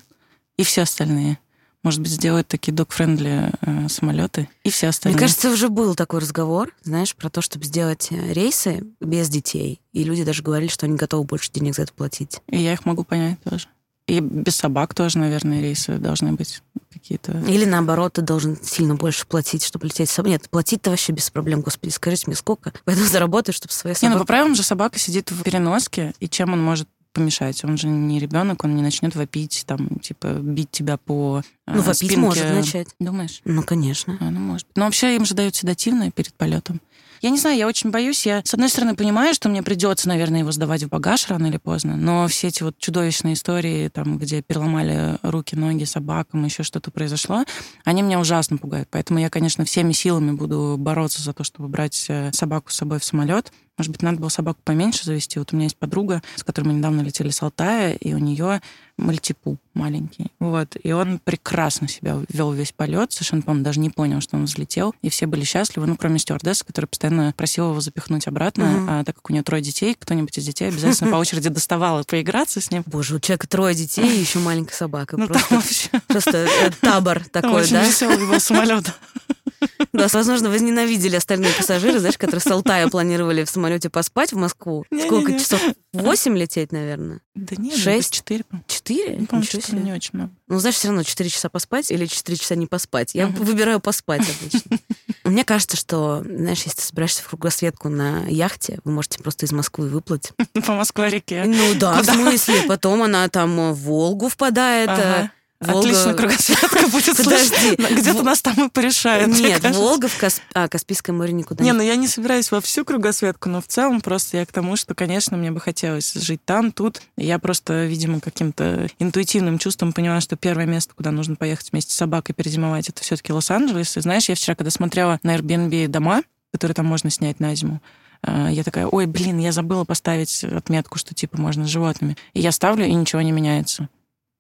и все остальные. Может быть, сделают такие dog-friendly э, самолеты и все остальные. Мне кажется, уже был такой разговор, знаешь, про то, чтобы сделать э, рейсы без детей. И люди даже говорили, что они готовы больше денег за это платить. И я их могу понять тоже. И без собак тоже, наверное, рейсы должны быть какие-то. Или наоборот, ты должен сильно больше платить, чтобы лететь с собой. Нет, платить-то вообще без проблем, господи, скажите мне сколько. Поэтому заработаю, чтобы свои собаки... Не, ну по правилам же собака сидит в переноске, и чем он может помешать. Он же не ребенок, он не начнет вопить, там, типа, бить тебя по Ну, вопить спинке. может начать. Думаешь? Ну, конечно. А, ну, может. Но вообще им же дают седативное перед полетом. Я не знаю, я очень боюсь. Я, с одной стороны, понимаю, что мне придется, наверное, его сдавать в багаж рано или поздно, но все эти вот чудовищные истории, там, где переломали руки, ноги собакам, еще что-то произошло, они меня ужасно пугают. Поэтому я, конечно, всеми силами буду бороться за то, чтобы брать э, собаку с собой в самолет. Может быть, надо было собаку поменьше завести. Вот у меня есть подруга, с которой мы недавно летели с Алтая, и у нее мальтипу маленький. Вот. И он прекрасно себя вел весь полет, совершенно, по-моему, даже не понял, что он взлетел. И все были счастливы, ну, кроме стюардессы, которая постоянно просила его запихнуть обратно. Угу. А так как у нее трое детей, кто-нибудь из детей обязательно по [laughs] очереди доставал поиграться с ним. Боже, у человека трое детей и еще маленькая собака. Ну, просто, вообще... просто э, табор такой, да? Очень веселый был самолет. [laughs] Да, возможно, возненавидели остальные пассажиры, знаешь, которые с Алтая планировали в самолете поспать в Москву. Сколько часов? Восемь лететь, наверное? Да нет, Шесть? четыре. Четыре? Ну, Ничего четыре себе. не очень много. Ну, знаешь, все равно 4 часа поспать или 4 часа не поспать. Я выбираю поспать [laughs] обычно. Мне кажется, что, знаешь, если ты собираешься в кругосветку на яхте, вы можете просто из Москвы выплыть. [laughs] По Москва-реке. Ну да, в смысле? Потом она там в Волгу впадает. э, Ага. Волга- Отлично, кругосветка будет [laughs] Подожди. Где-то нас там и порешают. мне Нет. Волга в Касп- а, Каспийское море никуда Не, не ну я не собираюсь во всю кругосветку, но в целом просто я к тому, что, конечно, мне бы хотелось жить там, тут. Я просто, видимо, каким-то интуитивным чувством поняла, что первое место, куда нужно поехать вместе с собакой перезимовать, это все-таки Лос-Анджелес. И знаешь, я вчера, когда смотрела на Airbnb дома, которые там можно снять на зиму, э, я такая, ой, блин, я забыла поставить отметку, что типа можно с животными. И я ставлю, и ничего не меняется.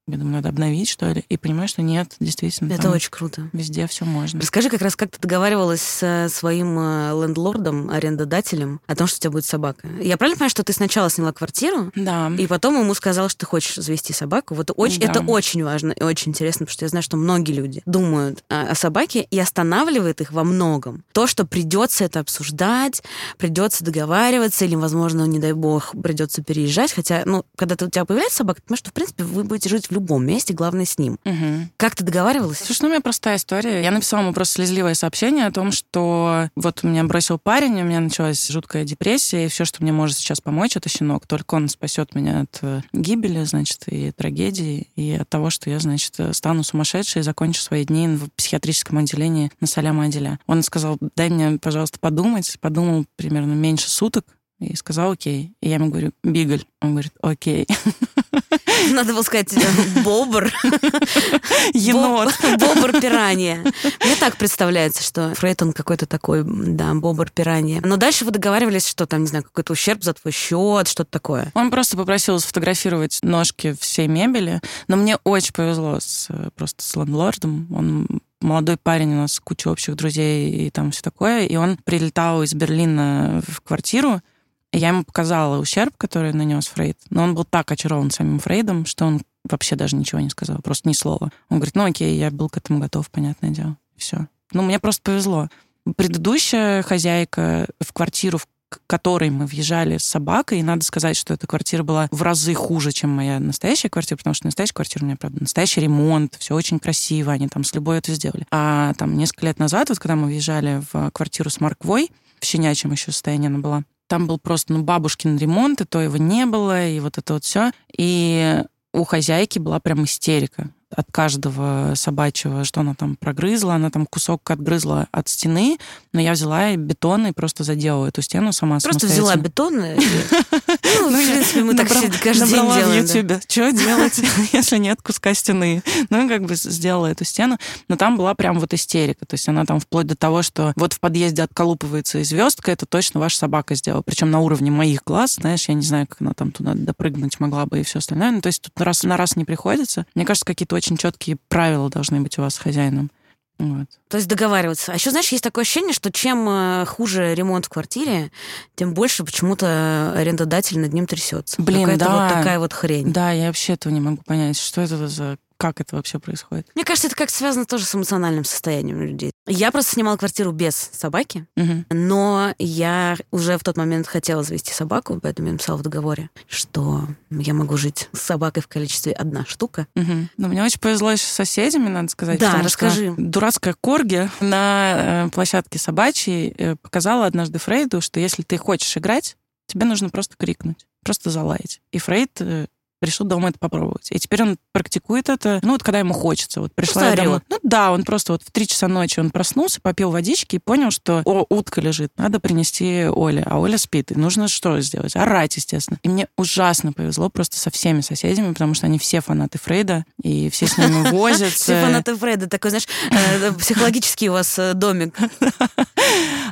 Я думаю, надо обновить, что ли. И понимаю, что нет, действительно. Это очень круто. Везде все можно. Расскажи как раз, как ты договаривалась со своим э, лендлордом, арендодателем о том, что у тебя будет собака. Я правильно понимаю, что ты сначала сняла квартиру, Да. и потом ему сказала, что ты хочешь завести собаку. Вот очень, Да. это очень важно и очень интересно, потому что я знаю, что многие люди думают а, о собаке и останавливает их во многом. То, что придется это обсуждать, придется договариваться, или, возможно, не дай бог, придется переезжать. Хотя, ну, когда ты, у тебя появляется собака, ты понимаешь, что, в принципе, вы будете жить любом месте, главное с ним. Мгм. Как ты договаривалась? Слушай, ну у меня простая история. Я написала ему просто слезливое сообщение о том, что вот меня бросил парень, у меня началась жуткая депрессия, и все, что мне может сейчас помочь, это щенок. Только он спасет меня от э, гибели, значит, и трагедии, и от того, что я, значит, э, стану сумасшедшей и закончу свои дни в психиатрическом отделении на Саляма отделя. Он сказал, дай мне, пожалуйста, подумать. Подумал примерно меньше суток, и сказал окей. И я ему говорю, Бигль. Он говорит, окей. [laughs] [laughs] Надо было сказать э, бобр. [laughs] Енот. Боб- Бобр пиранья. Мне так представляется, что Фрейд, он какой-то такой, да, бобр пиранья. Но дальше вы договаривались, что там, не знаю, какой-то ущерб за твой счет, что-то такое. Он просто попросил сфотографировать ножки всей мебели, но мне очень повезло с, просто с лендлордом. Он молодой парень, у нас куча общих друзей и там все такое, и он прилетал из Берлина в квартиру, я ему показала ущерб, который нанес Фрейд, но он был так очарован самим Фрейдом, что он вообще даже ничего не сказал, просто ни слова. Он говорит, ну окей, я был к этому готов, понятное дело. Все. Ну, мне просто повезло. Предыдущая хозяйка в квартиру, в которой мы въезжали с собакой, и надо сказать, что эта квартира была в разы хуже, чем моя настоящая квартира, потому что настоящая квартира у меня, правда, настоящий ремонт, все очень красиво, они там с любой это сделали. А там несколько лет назад, вот когда мы въезжали в квартиру с Морквой, в щенячьем еще состоянии она была, там был просто, ну, бабушкин ремонт, и то его не было, и вот это вот все. И у хозяйки была прям истерика от каждого собачьего, что она там прогрызла. Она там кусок отгрызла от стены, но я взяла бетон и просто заделала эту стену сама Просто взяла бетон. и- [laughs] Ну, в я принципе, мы так каждый день делаем. в. Ютубе, что делать, [laughs] если нет куска стены. Ну, и как бы сделала эту стену. Но там была прям вот истерика. То есть она там вплоть до того, что вот в подъезде отколупывается и звездка, это точно ваша собака сделала. Причем на уровне моих глаз, знаешь, я не знаю, как она там туда допрыгнуть могла бы и все остальное. Ну, то есть тут раз на раз не приходится. Мне кажется, какие-то очень четкие правила должны быть у вас с хозяином. Вот. То есть договариваться. А еще, знаешь, есть такое ощущение, что чем э, хуже ремонт в квартире, тем больше почему-то арендодатель над ним трясется. Блин, да. вот такая вот хрень. Да, я вообще этого не могу понять. Что это за... Как это вообще происходит? Мне кажется, это как-то связано тоже с эмоциональным состоянием людей. Я просто снимала квартиру без собаки, Мгм. но я уже в тот момент хотела завести собаку, поэтому я написала в договоре, что я могу жить с собакой в количестве одна штука. Мгм. Ну, мне очень повезло еще с соседями, надо сказать. Да, расскажи. Дурацкая корги на э, площадке собачьей э, показала однажды Фрейду, что если ты хочешь играть, тебе нужно просто крикнуть, просто залаять. И Фрейд э, решил дома это попробовать. И теперь он практикует это, ну, вот когда ему хочется. Вот пришла я домой. Ну да, он просто вот в три часа ночи он проснулся, попил водички и понял, что о, утка лежит, надо принести Оле, а Оля спит. И нужно что сделать? Орать, естественно. И мне ужасно повезло просто со всеми соседями, потому что они все фанаты Фрейда, и все с ними [laughs] возятся. Все фанаты Фреда, такой, знаешь, э, психологический у вас э, домик. [laughs]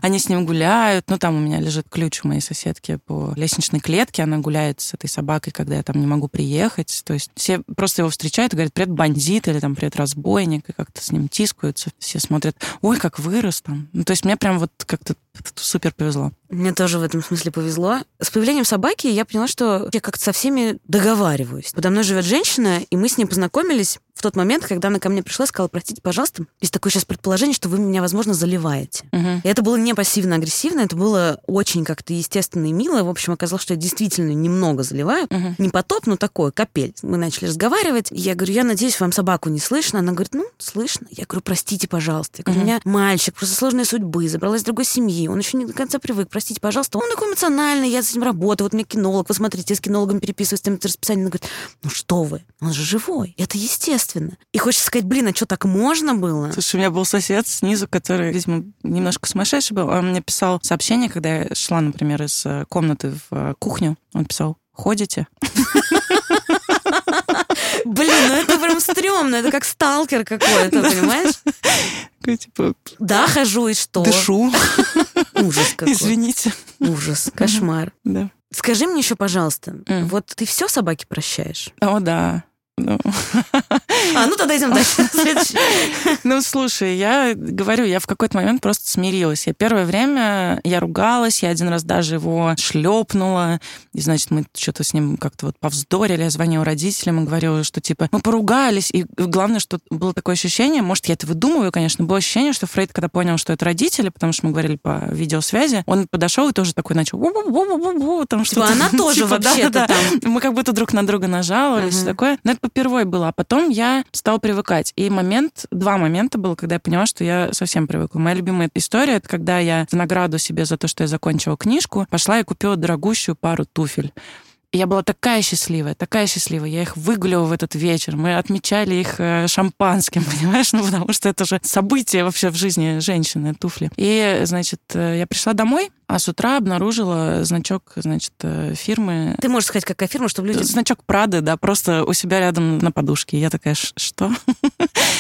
Они с ним гуляют. Ну, там у меня лежит ключ у моей соседки по лестничной клетке. Она гуляет с этой собакой, когда я там не могу приехать. То есть все просто его встречают и говорят, привет, бандит, или там, привет, разбойник, и как-то с ним тискаются. Все смотрят, ой, как вырос там. Ну, то есть мне прям вот как-то супер повезло. Мне тоже в этом смысле повезло. С появлением собаки я поняла, что я как-то со всеми договариваюсь. Подо мной живет женщина, и мы с ней познакомились в тот момент, когда она ко мне пришла и сказала, простите, пожалуйста, есть такое сейчас предположение, что вы меня, возможно, заливаете. Мгм. И это было не пассивно-агрессивно, это было очень как-то естественно и мило. В общем, оказалось, что я действительно немного заливаю. Мгм. Не потоп, но такое, капель. Мы начали разговаривать. Я говорю, я надеюсь, вам собаку не слышно. Она говорит, ну, слышно. Я говорю, простите, пожалуйста. Я говорю, у меня мальчик, просто сложной судьбы, забралась из другой семьи. Он еще не до конца привык. Простите, пожалуйста. Он такой эмоциональный, я с ним работаю. Вот у меня кинолог. Вы смотрите, я с кинологом переписываюсь, там это расписание. Она говорит, ну что вы, он же живой. Это естественно. И хочется сказать, блин, а что, так можно было? Слушай, у меня был сосед снизу, который, видимо, немножко сумасшедший был. Он мне писал сообщение, когда я шла, например, из э, комнаты в э, кухню. Он писал, ходите? Блин, ну это прям стрёмно. Это как сталкер какой-то, понимаешь? Такой, типа, Да, хожу, и что? дышу, Ужас какой. извините. Ужас, кошмар. [laughs] Да. Скажи мне еще, пожалуйста, вот ты все собаке прощаешь? О, да. Ну, [laughs] А, ну тогда идем дальше. [laughs] Ну, слушай, я говорю, я в какой-то момент просто смирилась. Я первое время, я ругалась, я один раз даже его шлепнула, и, значит, мы что-то с ним как-то вот повздорили, я звонила родителям и говорила, что, типа, мы поругались, и главное, что было такое ощущение, может, я это выдумываю, конечно, было ощущение, что Фрейд, когда понял, что это родители, потому что мы говорили по видеосвязи, он подошел и тоже такой начал там Типа что-то. она [laughs] тоже Типа, вообще-то да-да-да. там. Мы как будто друг на друга нажаловались, такое. Но это попервой было. А потом я стала привыкать. И момент, два момента было, когда я поняла, что я совсем привыкла. Моя любимая история, это когда я в награду себе за то, что я закончила книжку, пошла и купила дорогущую пару туфель. Я была такая счастливая, такая счастливая. Я их выгуливала в этот вечер. Мы отмечали их э, шампанским, [laughs] понимаешь? Ну, потому что это же событие вообще в жизни женщины, туфли. И, значит, э, я пришла домой, а с утра обнаружила значок, значит, э, фирмы Ты можешь сказать, какая фирма, чтобы люди... Значок Прады, да, просто у себя рядом на подушке. Я такая, «Ш- что?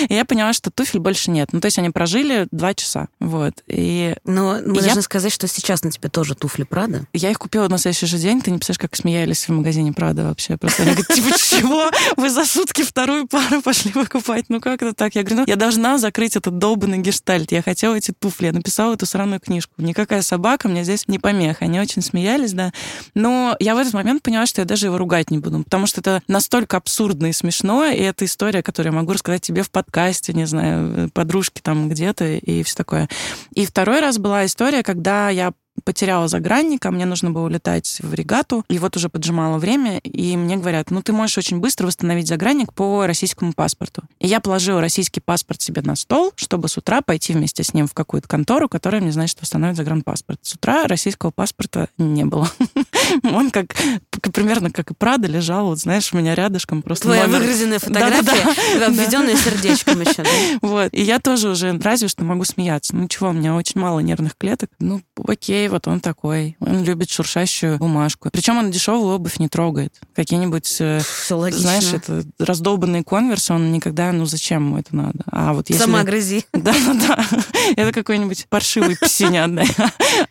И [laughs] я поняла, что туфель больше нет. Ну, то есть они прожили два часа. Вот. И Но мы Я- должны сказать, что сейчас на тебе тоже туфли Прада. я их купила на следующий же день. Ты не представляешь, как смеялись в магазине Прада вообще. Просто они говорят, типа, чего? Вы за сутки вторую пару пошли выкупать? Ну, как это так? Я говорю, ну, я должна закрыть этот долбанный гештальт. Я хотела эти туфли. Я написала эту сраную книжку. Никакая собака мне здесь не помеха. Они очень смеялись, да. Но я в этот момент поняла, что я даже его ругать не буду, потому что это настолько абсурдно и смешно, и это история, которую я могу рассказать тебе в подкасте, не знаю, подружки там где-то и все такое. И второй раз была история, когда я потеряла загранника, мне нужно было улетать в регату, и вот уже поджимало время, и мне говорят, ну ты можешь очень быстро восстановить загранник по российскому паспорту. И я положила российский паспорт себе на стол, чтобы с утра пойти вместе с ним в какую-то контору, которая мне, значит, восстановит загранпаспорт. С утра российского паспорта не было. [laughs] Он как примерно как и Прада лежал, вот знаешь, у меня рядышком просто Твоя номер. выгрызенная фотография, обведенная сердечком еще. [laughs] Вот. И я тоже уже разве что могу смеяться. Ну чего, у меня очень мало нервных клеток. Ну, окей, вот он такой. Он любит шуршащую бумажку. Причем он дешевую обувь не трогает. Какие-нибудь, э, Все логично. знаешь, это раздолбанные конверсы, он никогда, ну зачем ему это надо? А вот если... Сама грызи. [laughs] Да, да, да. Это какой-нибудь паршивый псиня.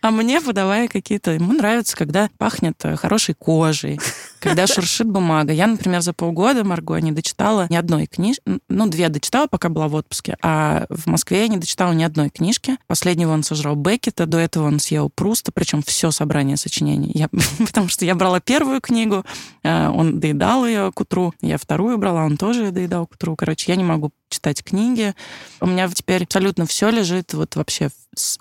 А мне подавая какие-то... Ему нравится, когда пахнет э, хорошей кожей, когда шуршит бумага. Я, например, за полгода, Марго, не дочитала ни одной книжки. Ну, две дочитала, пока была в отпуске. А в Москве я не дочитала ни одной книжки. Последнего он сожрал Беккета, до этого он съел Пруста, причем все собрание сочинений. Я, [laughs] потому что я брала первую книгу, э, он доедал ее к утру. Я вторую брала, он тоже ее доедал к утру. Короче, я не могу читать книги. У меня теперь абсолютно все лежит вот вообще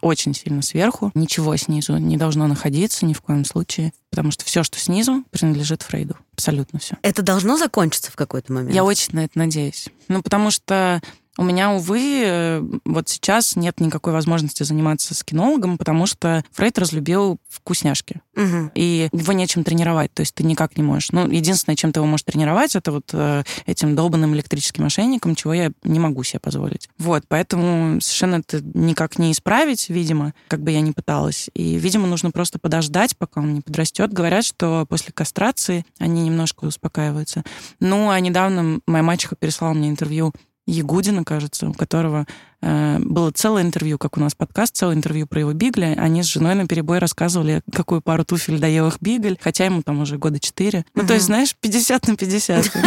очень сильно сверху. Ничего снизу не должно находиться ни в коем случае, потому что все, что снизу, принадлежит Фрейду. Абсолютно все. Это должно закончиться в какой-то момент. Я очень на это надеюсь. Ну, потому что у меня, увы, э, вот сейчас нет никакой возможности заниматься с кинологом, потому что Фрейд разлюбил вкусняшки. Мгм. И его нечем тренировать, то есть ты никак не можешь. Ну, единственное, чем ты его можешь тренировать, это вот э, этим долбанным электрическим мошенником, чего я не могу себе позволить. Вот, поэтому совершенно это никак не исправить, видимо, как бы я ни пыталась. И, видимо, нужно просто подождать, пока он не подрастет. Говорят, что после кастрации они немножко успокаиваются. Ну, а недавно моя мачеха переслала мне интервью Ягудина, кажется, у которого было целое интервью, как у нас подкаст, целое интервью про его Бигли. Они с женой на перебой рассказывали, какую пару туфель доел их Бигль, хотя ему там уже года четыре. Ну, то есть, знаешь, 50 на 50. [laughs]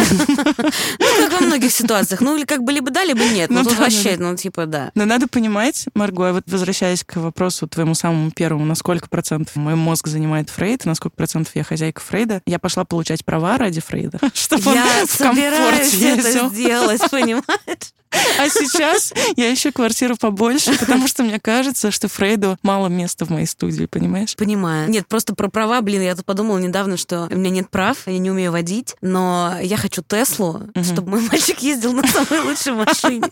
Ну, как во многих ситуациях. Ну, или как бы либо да, либо нет. Ну, Ну тут вообще, ну, типа, да. Но надо понимать, Марго, вот возвращаясь к вопросу твоему самому первому, на сколько процентов мой мозг занимает Фрейд, на сколько процентов я хозяйка Фрейда, я пошла получать права ради Фрейда, [laughs] чтобы он Я в комфорт собираюсь это сделать, [laughs] понимаешь? А сейчас я ищу квартиру побольше, потому что мне кажется, что Фрейду мало места в моей студии, понимаешь? Понимаю. Нет, просто про права, блин, я тут подумала недавно, что у меня нет прав, я не умею водить, но я хочу Теслу, чтобы мой мальчик ездил на самой лучшей машине.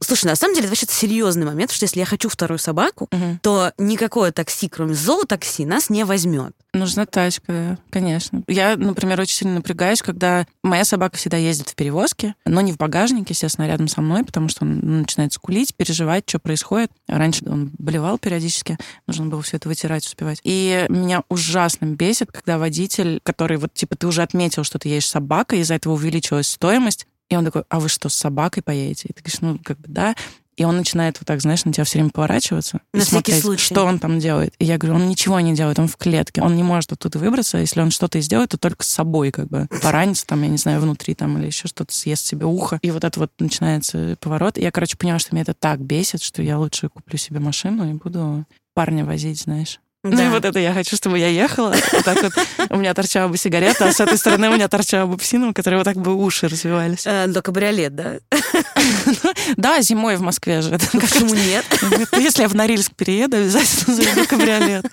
Слушай, на самом деле это вообще серьезный момент, потому что если я хочу вторую собаку, Мгм. то никакое такси, кроме зоотакси, нас не возьмет. Нужна тачка, да, конечно. Я, например, очень сильно напрягаюсь, когда моя собака всегда ездит в перевозке, но не в багажнике, естественно, а рядом со мной, потому что он начинает скулить, переживать, что происходит. Раньше он болевал периодически, нужно было все это вытирать, успевать. И меня ужасно бесит, когда водитель, который вот, типа, ты уже отметил, что ты едешь с собакой, из-за этого увеличилась стоимость, и он такой, а вы что, с собакой поедете? И ты говоришь, ну, как бы, да. И он начинает вот так, знаешь, на тебя все время поворачиваться и На всякий смотреть, случай. что он там делает. И я говорю, он ничего не делает, он в клетке, он не может оттуда выбраться. Если он что-то и сделает, то только с собой, как бы поранится там, я не знаю, внутри там или еще что-то съест себе ухо. И вот это вот начинается поворот. И я, короче, поняла, что меня это так бесит, что я лучше куплю себе машину и буду парня возить, знаешь. Ну и Да. вот это я хочу, чтобы я ехала, вот так вот у меня торчала бы сигарета, а с этой стороны у меня торчала бы псина, у которой вот так бы уши развивались. Э, Да, кабриолет, да? [laughs] Да, зимой в Москве же. Как Почему нет? [laughs] Если я в Норильск перееду, обязательно заведу [laughs] кабриолет.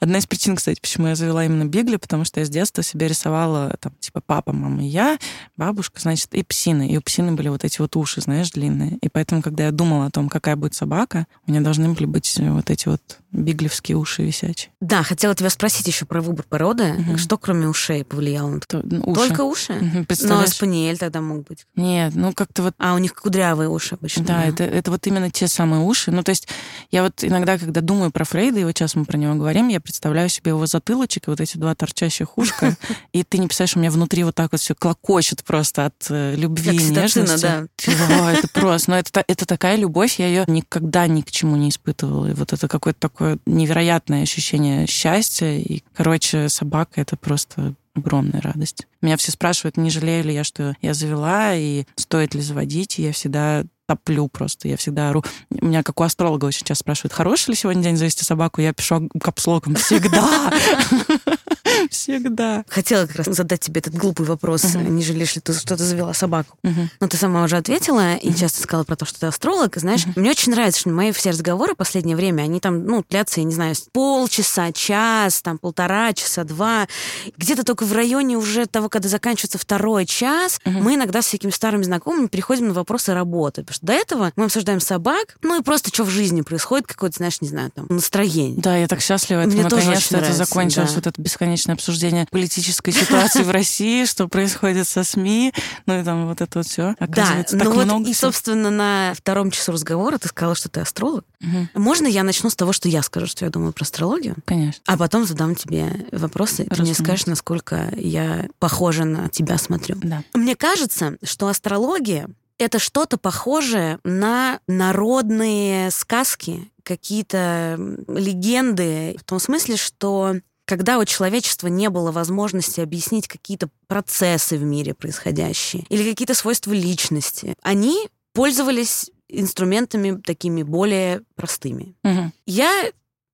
Одна из причин, кстати, почему я завела именно Бигли, потому что я с детства себе рисовала, там, типа, папа, мама и я, бабушка, значит, и псины. И у псины были вот эти вот уши, знаешь, длинные. И поэтому, когда я думала о том, какая будет собака, у меня должны были быть вот эти вот биглевские уши висячие. Да, хотела тебя спросить еще про выбор породы. Мгм. Что кроме ушей повлияло на То- ну, уши. Только уши? Мгм, Но спаниель тогда мог быть. Нет, ну как-то вот А, у них кудрявые уши обычно. Да, это, это вот именно те самые уши. Ну, то есть я вот иногда, когда думаю про Фрейда, и вот сейчас мы про него говорим, я представляю себе его затылочек и вот эти два торчащих ушка, [laughs] и ты не представляешь, у меня внутри вот так вот все клокочет просто от э, любви и нежности. да. Это просто, ну это, та- это такая любовь, я ее никогда ни к чему не испытывала. И вот это какое-то такое невероятное ощущение счастья. И, короче, собака — это просто огромная радость. Меня все спрашивают, не жалею ли я, что я завела, и стоит ли заводить, и я всегда топлю просто, я всегда ору. Меня, как у астролога, очень часто спрашивают, хороший ли сегодня день завести собаку? Я пишу капслоком всегда. [laughs] Всегда. Хотела как раз задать тебе этот глупый вопрос, Мгм. не жалеешь ли ты, что ты завела собаку? Мгм. Но ты сама уже ответила и часто сказала про то, что ты астролог. И знаешь, мне очень нравится, что мои все разговоры в последнее время, они там, ну, длятся, я не знаю, полчаса, час, там, полтора часа, два. Где-то только в районе уже того, когда заканчивается второй час, мы иногда с всякими старыми знакомыми переходим на вопросы работы. Потому что до этого мы обсуждаем собак, ну и просто что в жизни происходит, какое-то, знаешь, не знаю, там, настроение. Да, я так счастлива, это Мне тоже наконец-то это закончилось, да. вот это бесконечное обсуждение политической ситуации в России, что происходит со СМИ, ну и там вот это вот все. Да, Оказывается, ну так вот и, собственно, на втором часу разговора ты сказала, что ты астролог. Можно я начну с того, что я скажу, что я думаю про астрологию? Конечно. А потом задам тебе вопросы, и ты мне скажешь, насколько я похожа на тебя смотрю. Да. Мне кажется, что астрология — это что-то похожее на народные сказки, какие-то легенды, в том смысле, что когда у человечества не было возможности объяснить какие-то процессы в мире происходящие или какие-то свойства личности, они пользовались инструментами такими более простыми. Мгм. Я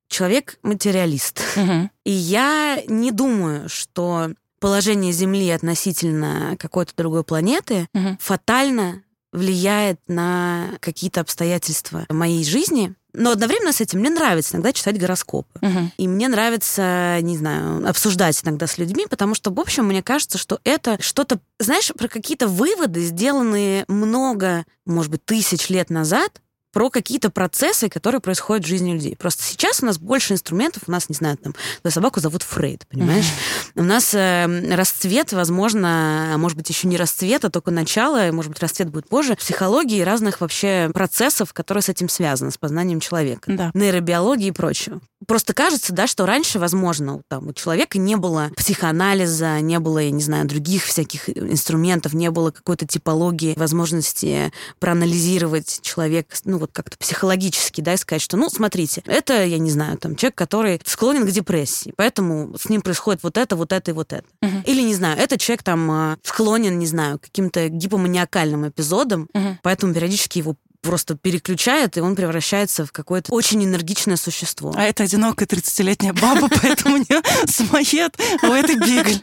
человек-материалист. Мгм. И я не думаю, что положение Земли относительно какой-то другой планеты Мгм. фатально влияет на какие-то обстоятельства моей жизни. Но одновременно с этим мне нравится иногда читать гороскопы. Мгм. И мне нравится, не знаю, обсуждать иногда с людьми, потому что, в общем, мне кажется, что это что-то, знаешь, про какие-то выводы, сделанные много, может быть, тысяч лет назад, про какие-то процессы, которые происходят в жизни людей. Просто сейчас у нас больше инструментов, у нас, не знаю, там, собаку зовут Фрейд, понимаешь? У нас э, расцвет, возможно, а может быть, еще не расцвет, а только начало, может быть, расцвет будет позже, психологии разных вообще процессов, которые с этим связаны, с познанием человека. Да. Нейробиологии и прочего. Просто кажется, да, что раньше, возможно, там, у человека не было психоанализа, не было, я не знаю, других всяких инструментов, не было какой-то типологии, возможности проанализировать человека, ну, вот как-то психологически, да, и сказать, что, ну, смотрите, это, я не знаю, там, человек, который склонен к депрессии, поэтому с ним происходит вот это, вот это и вот это. Мгм. Или, не знаю, этот человек там а, склонен, не знаю, к каким-то гипоманиакальным эпизодам, Мгм. поэтому периодически его просто переключает, и он превращается в какое-то очень энергичное существо. А это одинокая 30-летняя баба, [laughs] поэтому у нее самоед, у этой бигль.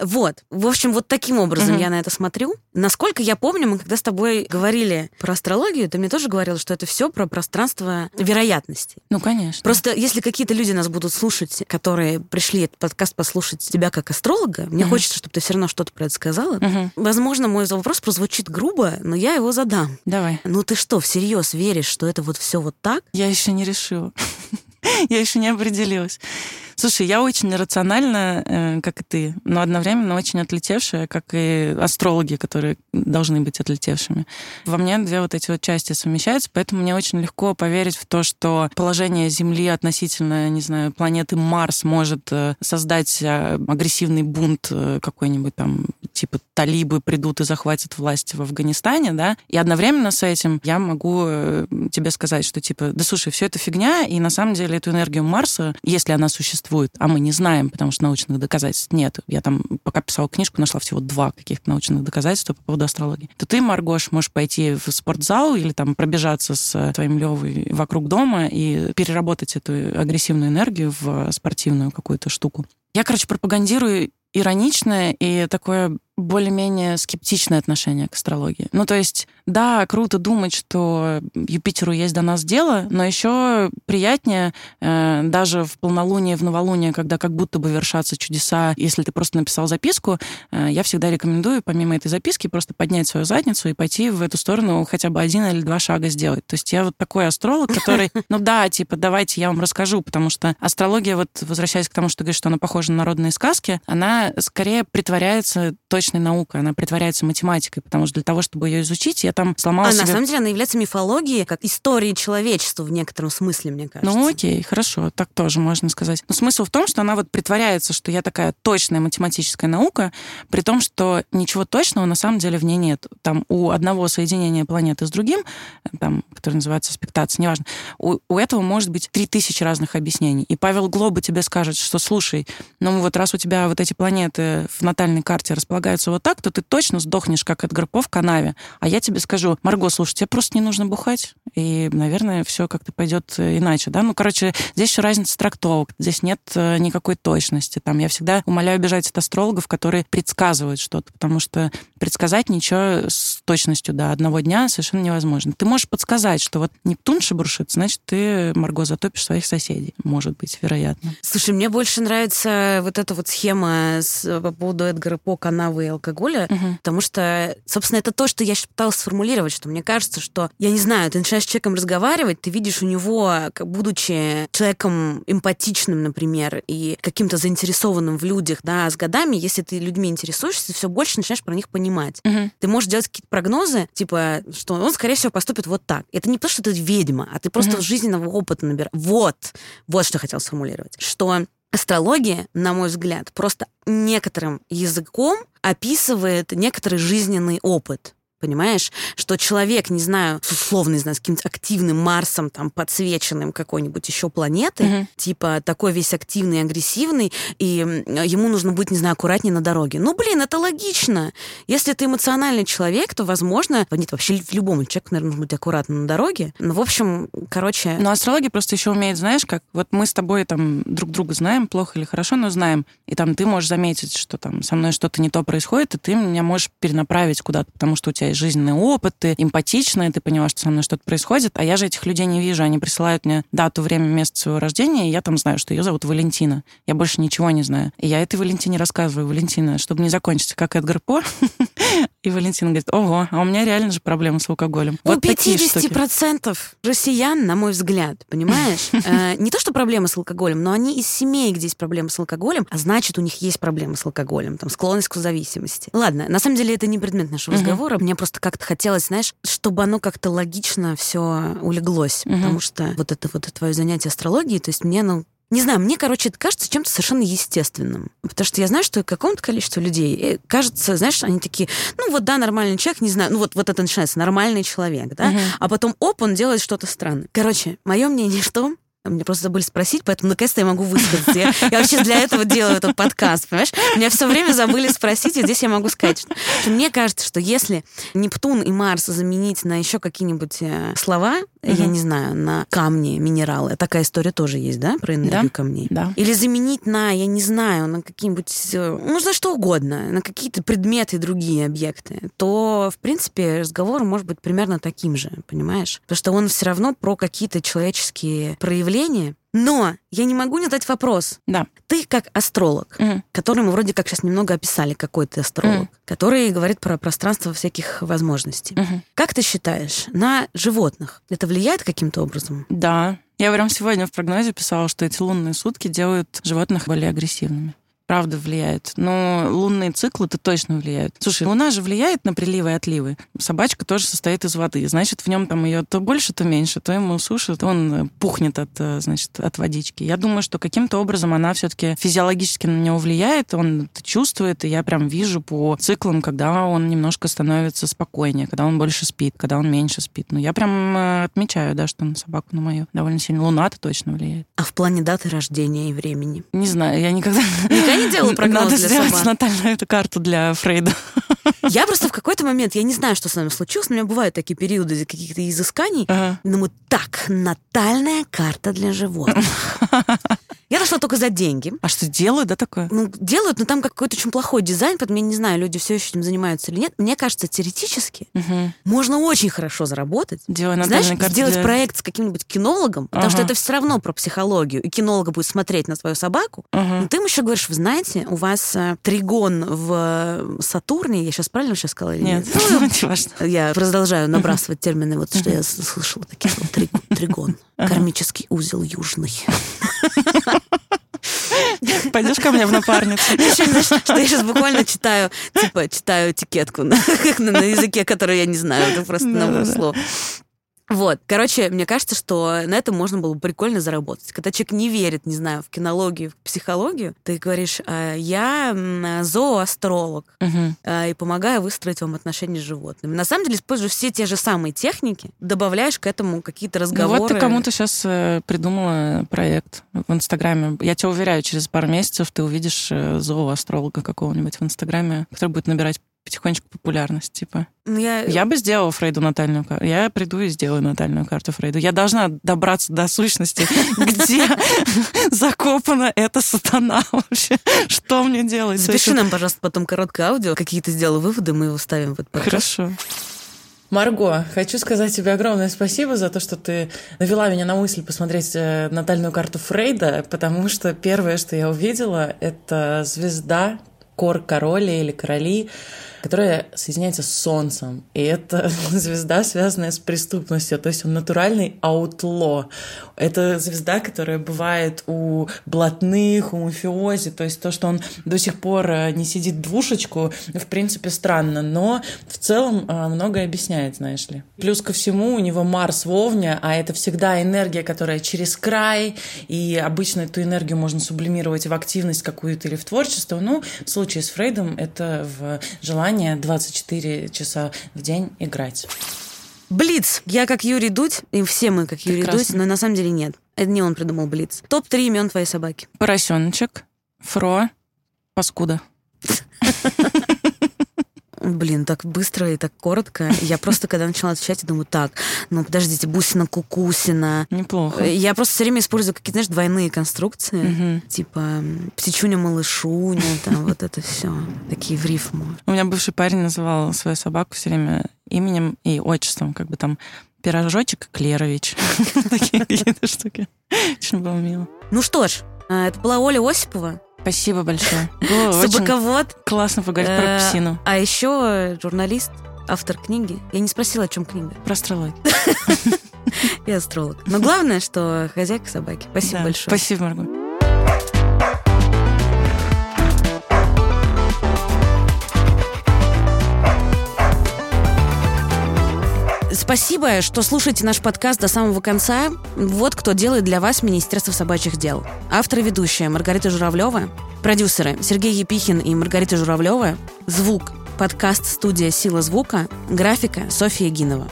Вот. В общем, вот таким образом я на это смотрю. Насколько я помню, мы когда с тобой говорили про астрологию, ты мне тоже говорила, что это все про пространство вероятностей. Ну, конечно. Просто если какие-то люди нас будут слушать, которые пришли этот подкаст послушать тебя как астролога, мне хочется, чтобы ты все равно что-то про это сказала. Возможно, мой вопрос прозвучит грубо, но я его задам. Давай. Ну ты что, всерьез веришь, что это вот все вот так? Я еще не решила. [laughs] Я еще не определилась. Слушай, я очень рациональна, э, как и ты, но одновременно очень отлетевшая, как и астрологи, которые должны быть отлетевшими. Во мне две вот эти вот части совмещаются, поэтому мне очень легко поверить в то, что положение Земли относительно, не знаю, планеты Марс может э, создать э, агрессивный бунт какой-нибудь там, типа талибы придут и захватят власть в Афганистане, да, и одновременно с этим я могу тебе сказать, что типа, да слушай, все это фигня, и на самом деле эту энергию Марса, если она существует, а мы не знаем, потому что научных доказательств нет, я там пока писала книжку, нашла всего два каких-то научных доказательства по поводу астрологии, то ты, Маргош, можешь пойти в спортзал или там пробежаться с твоим Левой вокруг дома и переработать эту агрессивную энергию в спортивную какую-то штуку. Я, короче, пропагандирую ироничное и такое более-менее скептичное отношение к астрологии. Ну, то есть, да, круто думать, что Юпитеру есть до нас дело, но еще приятнее э, даже в полнолуние, в новолуние, когда как будто бы вершатся чудеса, если ты просто написал записку, э, я всегда рекомендую, помимо этой записки, просто поднять свою задницу и пойти в эту сторону хотя бы один или два шага сделать. То есть я вот такой астролог, который, [laughs] ну да, типа, давайте я вам расскажу, потому что астрология, вот возвращаясь к тому, что ты говоришь, что она похожа на народные сказки, она скорее притворяется точной наукой, она притворяется математикой, потому что для того, чтобы ее изучить, я там сломала А себе... на самом деле она является мифологией, как историей человечества в некотором смысле, мне кажется. Ну окей, хорошо, так тоже можно сказать. Но смысл в том, что она вот притворяется, что я такая точная математическая наука, при том, что ничего точного на самом деле в ней нет. Там у одного соединения планеты с другим, там, который называется аспектация, неважно, у, у этого может быть три тысячи разных объяснений. И Павел Глоба тебе скажет, что слушай, ну вот раз у тебя вот эти планеты в натальной карте располагаются вот так, то ты точно сдохнешь, как Эдгар По в канаве. А я тебе скажу, Марго, слушай, тебе просто не нужно бухать, и, наверное, все как-то пойдет иначе, да? Ну, короче, здесь еще разница трактовок, здесь нет э, никакой точности. Там я всегда умоляю бежать от астрологов, которые предсказывают что-то, потому что предсказать ничего с точностью до одного дня совершенно невозможно. Ты можешь подсказать, что вот Нептун шебуршит, значит, ты, Марго, затопишь своих соседей. Может быть, вероятно. Слушай, мне больше нравится вот эта вот схема с, по поводу Эдгара По, канавы и алкоголя, Мгм. потому что, собственно, это то, что я пыталась сформулировать, что мне кажется, что, я не знаю, ты начинаешь с человеком разговаривать, ты видишь у него, будучи человеком эмпатичным, например, и каким-то заинтересованным в людях, да, с годами, если ты людьми интересуешься, ты все больше начинаешь про них понимать. Мгм. Ты можешь делать какие-то прогнозы, типа, что он, скорее всего, поступит вот так. Это не потому, что ты ведьма, а ты просто Мгм. жизненного опыта набираешь. Вот, вот что я хотела сформулировать. Что астрология, на мой взгляд, просто некоторым языком описывает некоторый жизненный опыт. Понимаешь, что человек, не знаю, условно, не знаю, с каким-то активным Марсом, там, подсвеченным какой-нибудь еще планеты, Мгм. типа такой весь активный, агрессивный, и ему нужно быть, не знаю, аккуратнее на дороге. Ну, блин, это логично. Если ты эмоциональный человек, то, возможно, нет, вообще в любом человеку, наверное, нужно быть аккуратным на дороге. Ну, в общем, короче... Но астрология просто еще умеет, знаешь, как вот мы с тобой там друг друга знаем, плохо или хорошо, но знаем. И там ты можешь заметить, что там со мной что-то не то происходит, и ты меня можешь перенаправить куда-то, потому что у тебя есть жизненный опыт, ты эмпатичная, ты поняла, что со мной что-то происходит, а я же этих людей не вижу. Они присылают мне дату, время, место своего рождения, и я там знаю, что ее зовут Валентина. Я больше ничего не знаю. И я этой Валентине рассказываю. Валентина, чтобы не закончить, как Эдгар По, [laughs] И Валентина говорит, ого, а у меня реально же проблемы с алкоголем. У вот 50% россиян, на мой взгляд, понимаешь, [laughs] э, не то, что проблемы с алкоголем, но они из семей, где есть проблемы с алкоголем, а значит, у них есть проблемы с алкоголем, там, склонность к зависимости. Ладно, на самом деле это не предмет нашего разговора. Мне просто как-то хотелось, знаешь, чтобы оно как-то логично все улеглось. Потому что вот это вот твое занятие астрологией, то есть мне, ну, не знаю, мне, короче, это кажется чем-то совершенно естественным. Потому что я знаю, что какому-то количеству людей э, кажется, знаешь, они такие, ну вот да, нормальный человек, не знаю, ну вот, вот это начинается, нормальный человек, да, uh-huh. а потом, оп, он делает что-то странное. Короче, мое мнение что? Мне просто забыли спросить, поэтому наконец-то я могу высказаться. Я, я вообще для этого делаю этот подкаст, понимаешь? Меня все время забыли спросить, и здесь я могу сказать, что, что мне кажется, что если Нептун и Марс заменить на еще какие-нибудь э, слова, угу. я не знаю, на камни, минералы, такая история тоже есть, да, про энергию да? камней? Да. Или заменить на, я не знаю, на какие-нибудь, э, ну, на что угодно, на какие-то предметы и другие объекты, то, в принципе, разговор может быть примерно таким же, понимаешь? Потому что он все равно про какие-то человеческие проявления явление, но я не могу не задать вопрос. Да. Ты как астролог, угу. который мы вроде как сейчас немного описали, какой ты астролог, угу. который говорит про пространство всяких возможностей. Угу. Как ты считаешь, на животных это влияет каким-то образом? Да. Я прям сегодня в прогнозе писала, что эти лунные сутки делают животных более агрессивными правда влияет. Но лунные циклы это точно влияют. Слушай, луна же влияет на приливы и отливы. Собачка тоже состоит из воды. Значит, в нем там ее то больше, то меньше, то ему сушит, он пухнет от, э, значит, от водички. Я думаю, что каким-то образом она все-таки физиологически на него влияет, он это чувствует, и я прям вижу по циклам, когда он немножко становится спокойнее, когда он больше спит, когда он меньше спит. Но я прям э, отмечаю, да, что на собаку на мою довольно сильно. Луна-то точно влияет. А в плане даты рождения и времени? Не знаю, я никогда... [laughs] Никогда не делала прогноз Надо для сделать собак. натальную эту карту для Фрейда. Я просто в какой-то момент, я не знаю, что с нами случилось, у меня бывают такие периоды каких-то изысканий, Ага. думаю, так, натальная карта для животных. Я дошла только за деньги. А что делают, да, такое? Ну, делают, но там какой-то очень плохой дизайн, поэтому я не знаю, люди все еще этим занимаются или нет. Мне кажется, теоретически Мгм. можно очень хорошо заработать. Делай Знаешь, сделать для- проект с каким-нибудь кинологом, потому что Ага. это все равно про психологию, и кинолог будет смотреть на свою собаку. Ага. Но ты им еще говоришь, вы знаете, у вас э, тригон в э, Сатурне, я сейчас правильно сейчас сказала или Нет, нет? Ну, [laughs] я продолжаю набрасывать термины, вот что я слышала такие тригон, кармический узел южный. [laughs] Пойдешь ко мне в напарницу? Еще, знаешь, что я сейчас буквально читаю, типа, читаю этикетку [laughs] на, на- на языке, который я не знаю, это просто набор Да-да-да. слов. Вот, короче, мне кажется, что на этом можно было бы прикольно заработать. Когда человек не верит, не знаю, в кинологию, в психологию, ты говоришь, «А, я зооастролог, а, и помогаю выстроить вам отношения с животными. На самом деле используешь все те же самые техники, добавляешь к этому какие-то Ну разговоры. вот ты кому-то сейчас придумала проект в Инстаграме. Я тебя уверяю, через пару месяцев ты увидишь э, зооастролога какого-нибудь в Инстаграме, который будет набирать потихонечку популярность, типа. Ну, я... Я бы сделала Фрейду натальную карту. Я приду и сделаю натальную карту Фрейду. Я должна добраться до сущности, [laughs] где закопана эта сатана вообще. Что мне делать? Запиши нам, пожалуйста, потом короткое аудио, какие ты сделал выводы, мы его вставим в этот. Хорошо. Марго, хочу сказать тебе огромное спасибо за то, что ты навела меня на мысль посмотреть э, натальную карту Фрейда, потому что первое, что я увидела, это звезда Кор Короли или Короли, которая соединяется с Солнцем. И это [laughs] звезда, связанная с преступностью, то есть он натуральный аутло. Это звезда, которая бывает у блатных, у мафиози, то есть то, что он до сих пор э, не сидит двушечку, в принципе, странно, но в целом э, многое объясняет, знаешь ли. Плюс ко всему у него Марс в Овне, а это всегда энергия, которая через край, и обычно эту энергию можно сублимировать в активность какую-то или в творчество. Ну, в случае с Фрейдом это в желание 24 часа в день играть. Блиц. Я как Юрий Дудь, и все мы как Юрий Прекрасно. Дудь, но на самом деле нет. Это не он придумал Блиц. Топ-3 имен твоей собаки. Поросеночек, Фро, Паскуда. [laughs] Блин, так быстро и так коротко. Я просто, когда начала отвечать, я думаю, так, ну подождите, Бусина, Кукусина. Неплохо. Я просто все время использую какие-то, знаешь, двойные конструкции. Мгм. Типа птичуня, малышуня, там вот это все. Такие в рифму. У меня бывший парень называл свою собаку все время именем и отчеством, как бы там пирожочек Клерович. [laughs] Такие какие-то штуки. Очень было мило. Ну что ж, а, это была Оля Осипова. Спасибо большое. [laughs] Собаковод. классно поговорить про Э, псину. А еще журналист, автор книги. Я не спросила, о чем книга. Про астрологию. И [laughs] астролог. Но главное, что хозяйка собаки. Спасибо большое. Спасибо, Марго. Спасибо, что слушаете наш подкаст до самого конца. Вот кто делает для вас Министерство собачьих дел. Автор и ведущая Маргарита Журавлева, продюсеры Сергей Епихин и Маргарита Журавлева, звук, подкаст студия «Сила звука», графика Софья Гинова.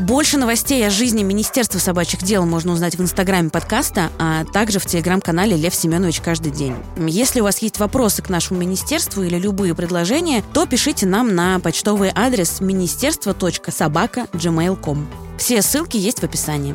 Больше новостей о жизни Министерства собачьих дел можно узнать в инстаграме подкаста, а также в телеграм-канале Лев Семенович каждый день. Если у вас есть вопросы к нашему министерству или любые предложения, то пишите нам на почтовый адрес министерство.собака.gmail.com. Все ссылки есть в описании.